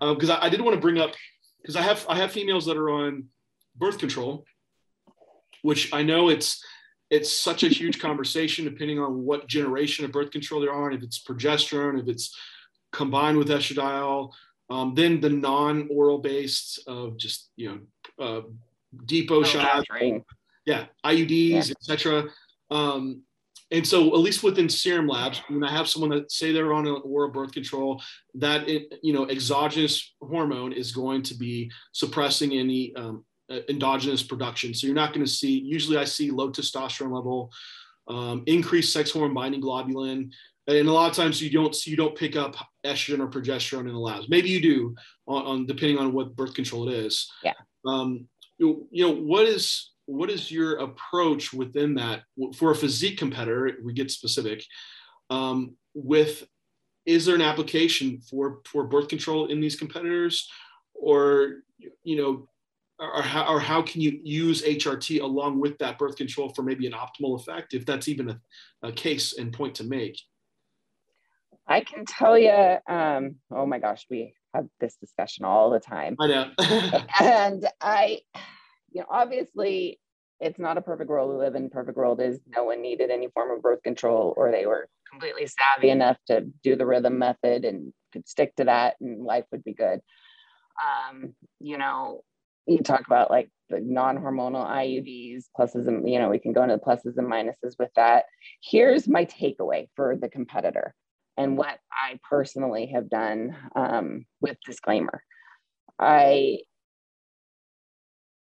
Because um, I, I did want to bring up because I have I have females that are on birth control, which I know it's it's such a huge conversation depending on what generation of birth control they're on, if it's progesterone, if it's combined with estradiol. Um, then the non-oral based of just you know uh, Depo oh, shots, yeah, IUDs, yeah. etc. Um, and so at least within serum labs when i have someone that say they're on an oral birth control that it, you know exogenous hormone is going to be suppressing any um, endogenous production. So you're not going to see usually i see low testosterone level um, increased sex hormone binding globulin. And a lot of times you don't you don't pick up estrogen or progesterone in the labs. Maybe you do on, on depending on what birth control it is. Yeah. Um, you, you know what is what is your approach within that? For a physique competitor? We get specific. Um, with is there an application for for birth control in these competitors, or you know, or how, or how can you use HRT along with that birth control for maybe an optimal effect, if that's even a, a case and point to make? I can tell you, um, oh my gosh, we have this discussion all the time. I know. and I, you know, obviously it's not a perfect world we live in. Perfect world is no one needed any form of birth control or they were completely savvy enough to do the rhythm method and could stick to that and life would be good. Um, you know, you talk about like the non-hormonal IUDs, pluses and you know, we can go into the pluses and minuses with that. Here's my takeaway for the competitor and what I personally have done um, with disclaimer. I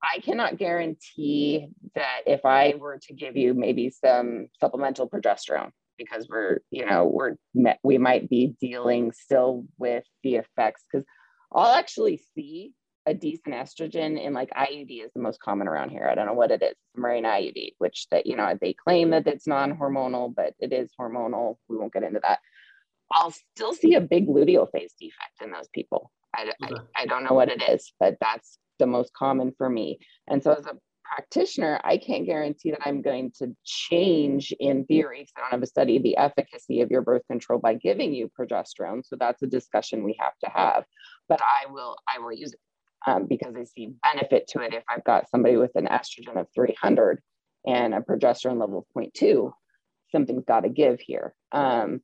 I cannot guarantee that if I were to give you maybe some supplemental progesterone, because we're, you know, we're, we might be dealing still with the effects, because I'll actually see a decent estrogen in like IUD is the most common around here. I don't know what it is, Mirena IUD, which that, you know, they claim that it's non hormonal, but it is hormonal. We won't get into that. I'll still see a big luteal phase defect in those people. I, okay. I, I, don't know what it is, but that's the most common for me. And so as a practitioner, I can't guarantee that I'm going to change in theory because I don't have a study the efficacy of your birth control by giving you progesterone. So that's a discussion we have to have. But I will I will use it um, because I see benefit to it if I've got somebody with an estrogen of 300 and a progesterone level of 0.2, something's got to give here. Um,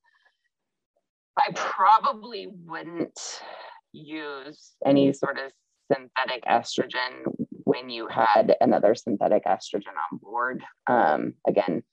I probably wouldn't use any sort of synthetic estrogen when you had another synthetic estrogen on board. Um, again,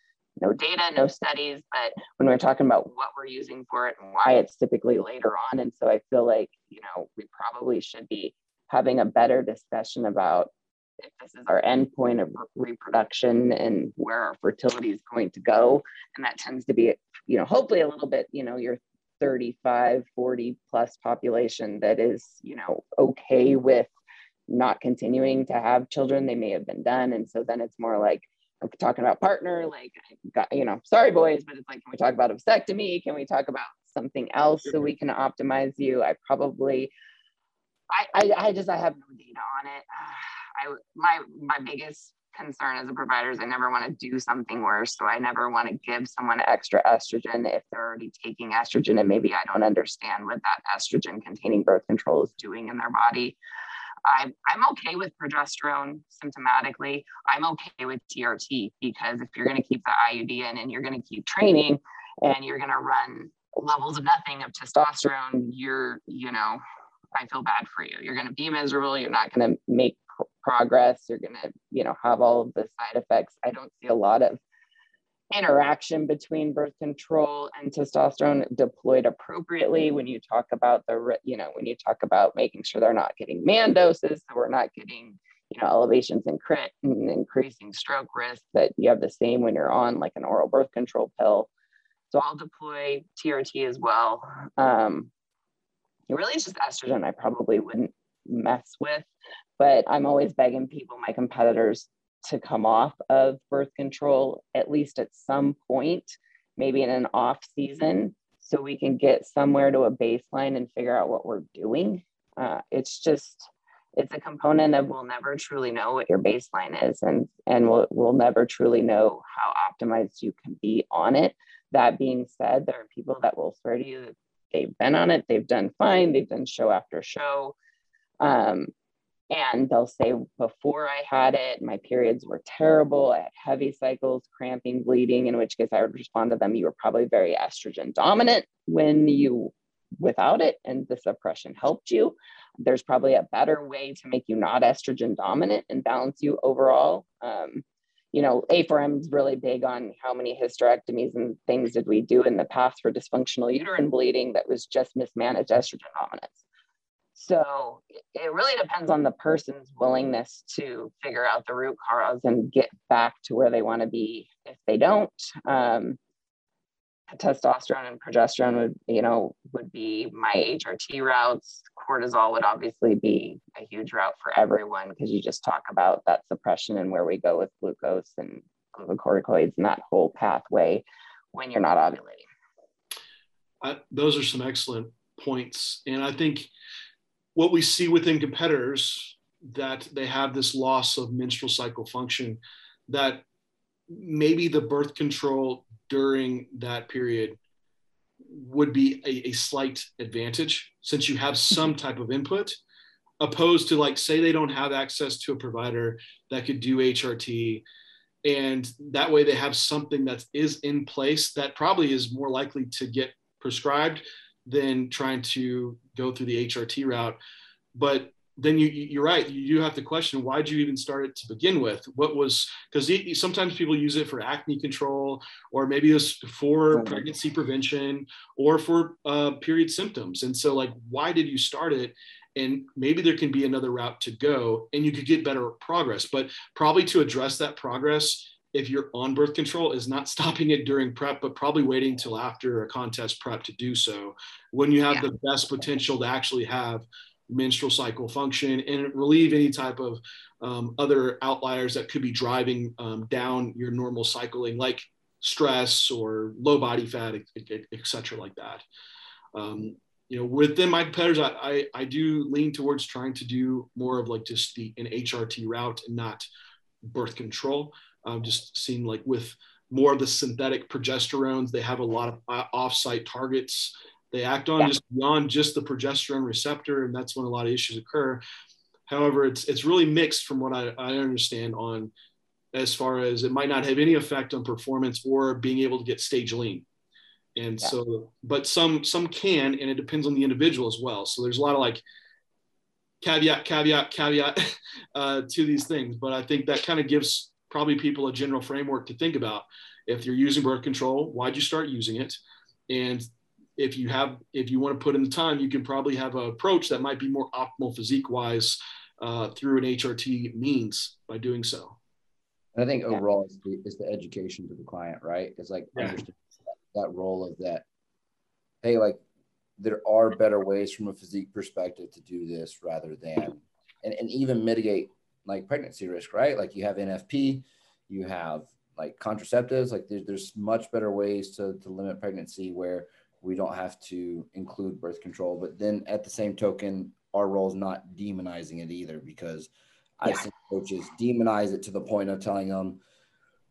no data, no studies, but when we're talking about what we're using for it and why it's typically later on. And so I feel like, you know, we probably should be having a better discussion about if this is our endpoint of reproduction and where our fertility is going to go. And that tends to be, you know, hopefully a little bit, you know, your 35, 40 plus population that is, you know, okay with not continuing to have children. They may have been done. And so then it's more like, talking about partner, like, got, you know, sorry, boys, but it's like, can we talk about a vasectomy? Can we talk about something else so we can optimize you? I probably, I, I, I just, I have no data on it. I, my, my biggest concern as a provider is I never want to do something worse. So I never want to give someone extra estrogen if they're already taking estrogen and maybe I don't understand what that estrogen containing birth control is doing in their body. I'm, I'm okay with progesterone symptomatically. I'm okay with TRT because if you're going to keep the IUD in and you're going to keep training and you're going to run levels of nothing of testosterone, you're, you know, I feel bad for you. You're going to be miserable. You're not going to make progress. You're going to, you know, have all of the side effects. I don't see a lot of interaction between birth control and testosterone deployed appropriately when you talk about the you know when you talk about making sure they're not getting man doses so we're not getting you know elevations in crit and increasing stroke risk that you have the same when you're on like an oral birth control pill so i'll deploy trt as well um, really is just estrogen i probably wouldn't mess with but i'm always begging people my competitors to come off of birth control at least at some point, maybe in an off season, so we can get somewhere to a baseline and figure out what we're doing. Uh, it's just it's a component of we'll never truly know what your baseline is and and we'll, we'll never truly know how optimized you can be on it that being said there are people that will swear to you that they've been on it they've done fine they've done show after show um, and they'll say, before I had it, my periods were terrible. I had heavy cycles, cramping, bleeding, in which case I would respond to them, you were probably very estrogen dominant when you without it, and the suppression helped you. There's probably a better way to make you not estrogen dominant and balance you overall. Um, you know, A4M is really big on how many hysterectomies and things did we do in the past for dysfunctional uterine bleeding that was just mismanaged estrogen dominance. So it really depends on the person's willingness to figure out the root cause and get back to where they want to be. If they don't, um, testosterone and progesterone would, you know, would be my HRT routes. Cortisol would obviously be a huge route for everyone because you just talk about that suppression and where we go with glucose and glucocorticoids and that whole pathway when you're not ovulating. Uh, those are some excellent points, and I think what we see within competitors that they have this loss of menstrual cycle function that maybe the birth control during that period would be a, a, slight advantage since you have some mm-hmm. type of input opposed to like say they don't have access to a provider that could do hrt and that way they have something that is in place that probably is more likely to get prescribed than trying to go through the HRT route. But then you, you're right. You do have to question why did you even start it to begin with? What was because sometimes people use it for acne control, or maybe it's for pregnancy prevention, or for uh, period symptoms. And so, like, why did you start it? And maybe there can be another route to go, and you could get better progress. But probably to address that progress, if you're on birth control is not stopping it during prep but probably waiting till after a contest prep to do so when you have yeah. the best potential to actually have menstrual cycle function and relieve any type of um, other outliers that could be driving um, down your normal cycling like stress or low body fat etc like that. Um, you know within my competitors I, I, I do lean towards trying to do more of like just the an hrt route and not birth control. Um, just seem like with more of the synthetic progesterones, they have a lot of uh, off-site targets they act on yeah. just beyond just the progesterone receptor, and that's when a lot of issues occur. However, it's it's really mixed from what I, I understand on as far as it might not have any effect on performance or being able to get stage lean. And yeah. so, but some some can, and it depends on the individual as well. So there's a lot of like caveat, caveat, caveat uh, to these things. But I think that kind of gives probably people a general framework to think about. If you're using birth control, why'd you start using it? And if you have, if you want to put in the time, you can probably have an approach that might be more optimal physique wise uh, through an HRT means by doing so. And I think overall it's the, is the education to the client, right? It's like yeah. understand that, that role of that. Hey, like there are better ways from a physique perspective to do this rather than and, and even mitigate like pregnancy risk, right? Like you have NFP, you have like contraceptives, like there's, there's much better ways to, to limit pregnancy where we don't have to include birth control. But then at the same token, our role is not demonizing it either because yeah. I see coaches demonize it to the point of telling them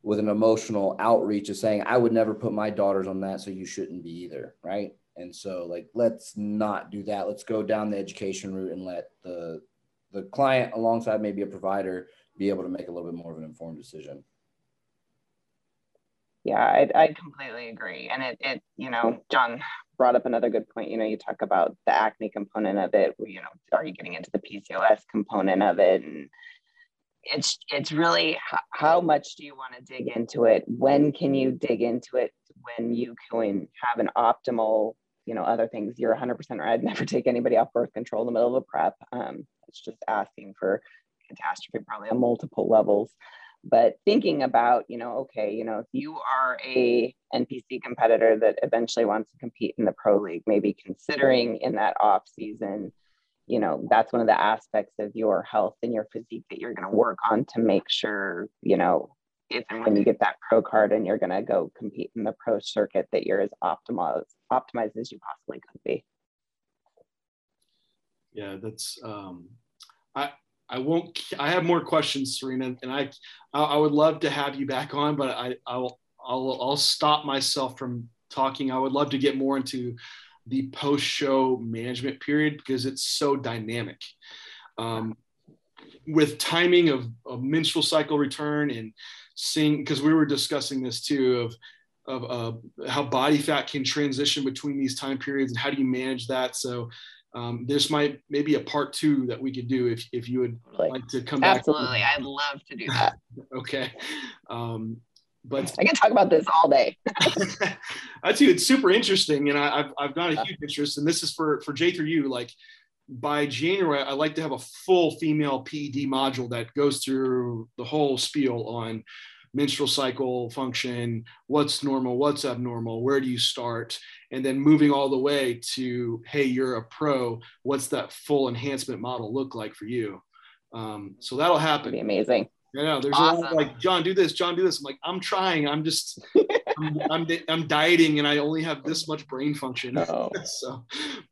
with an emotional outreach of saying, I would never put my daughters on that, so you shouldn't be either, right? And so like let's not do that. Let's go down the education route and let the the client alongside maybe a provider be able to make a little bit more of an informed decision yeah I, I completely agree and it, it you know john brought up another good point you know you talk about the acne component of it you know are you getting into the pcos component of it and it's it's really how, much do you want to dig into it when can you dig into it when you can have an optimal you know other things you're 100% right i'd never take anybody off birth control in the middle of a prep um, it's just asking for catastrophe probably on multiple levels but thinking about you know okay you know if you are a npc competitor that eventually wants to compete in the pro league maybe considering in that off season you know that's one of the aspects of your health and your physique that you're going to work on to make sure you know if and when you get that pro card and you're going to go compete in the pro circuit that you're as optimized optimized as you possibly could be. Yeah that's um i i won't i have more questions serena and i i would love to have you back on but i i'll i'll, I'll stop myself from talking i would love to get more into the post show management period because it's so dynamic. Um, with timing of, of menstrual cycle return and seeing, because we were discussing this too of of uh, how body fat can transition between these time periods and how do you manage that. So um, this might maybe a part two that we could do if, if you would like to come back. Absolutely. I'd love to do that. okay. Um, but I can talk about this all day. I think it's super interesting, and I, have I've got a huge interest, and this is for for J3U. Like by January, I like to have a full female PED module that goes through the whole spiel on menstrual cycle function, what's normal, what's abnormal, where do you start, and then moving all the way to hey, you're a pro. What's that full enhancement model look like for you? Um, so that'll happen. That'd be amazing. I know there's awesome. a lot like John, do this, John, do this. I'm like, I'm trying. I'm just, I'm, I'm, I'm, dieting, and I only have this much brain function. Oh. so,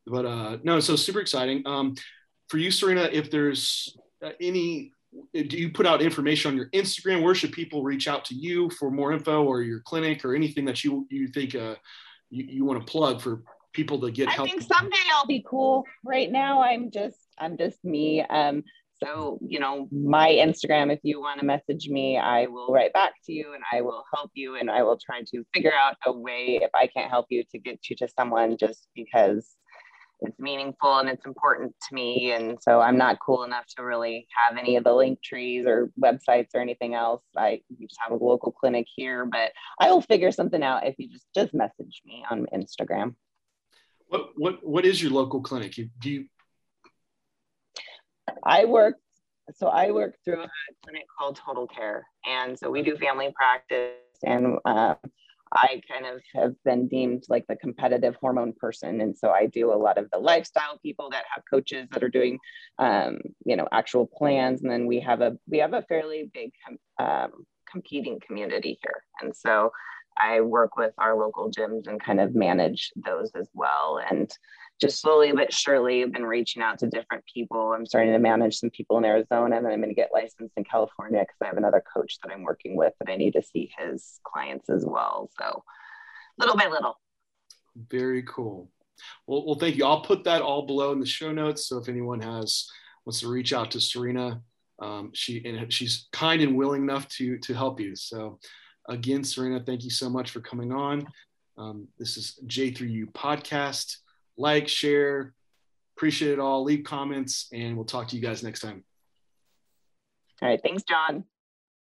but uh, no, so super exciting. Um, for you, Serena, if there's uh, any, do you put out information on your Instagram? Where should people reach out to you for more info, or your clinic, or anything that you you think uh, you, you want to plug for people to get I help? I think someday I'll be cool. Right now, I'm just I'm just me. Um, so, you know, my Instagram, if you want to message me, I will write back to you and I will help you and I will try to figure out a way if I can't help you to get you to someone just because it's meaningful and it's important to me. And so I'm not cool enough to really have any of the link trees or websites or anything else. I just have a local clinic here, but I will figure something out if you just just message me on Instagram. What what what is your local clinic? You, Do you I work, so I work through a clinic called Total Care. And so we do family practice and um, I kind of have been deemed like the competitive hormone person. And so I do a lot of the lifestyle people that have coaches that are doing, um, you know, actual plans. And then we have a, we have a fairly big um, competing community here. And so I work with our local gyms and kind of manage those as well. And just slowly but surely been reaching out to different people. I'm starting to manage some people in Arizona and then I'm going to get licensed in California because I have another coach that I'm working with that I need to see his clients as well. So little by little. Very cool. Well, well, thank you. I'll put that all below in the show notes. So if anyone has wants to reach out to Serena, um, she and she's kind and willing enough to to help you. So again, Serena, thank you so much for coming on. Um, this is J3U podcast like, share. Appreciate it all. Leave comments, and we'll talk to you guys next time. All right. Thanks, John.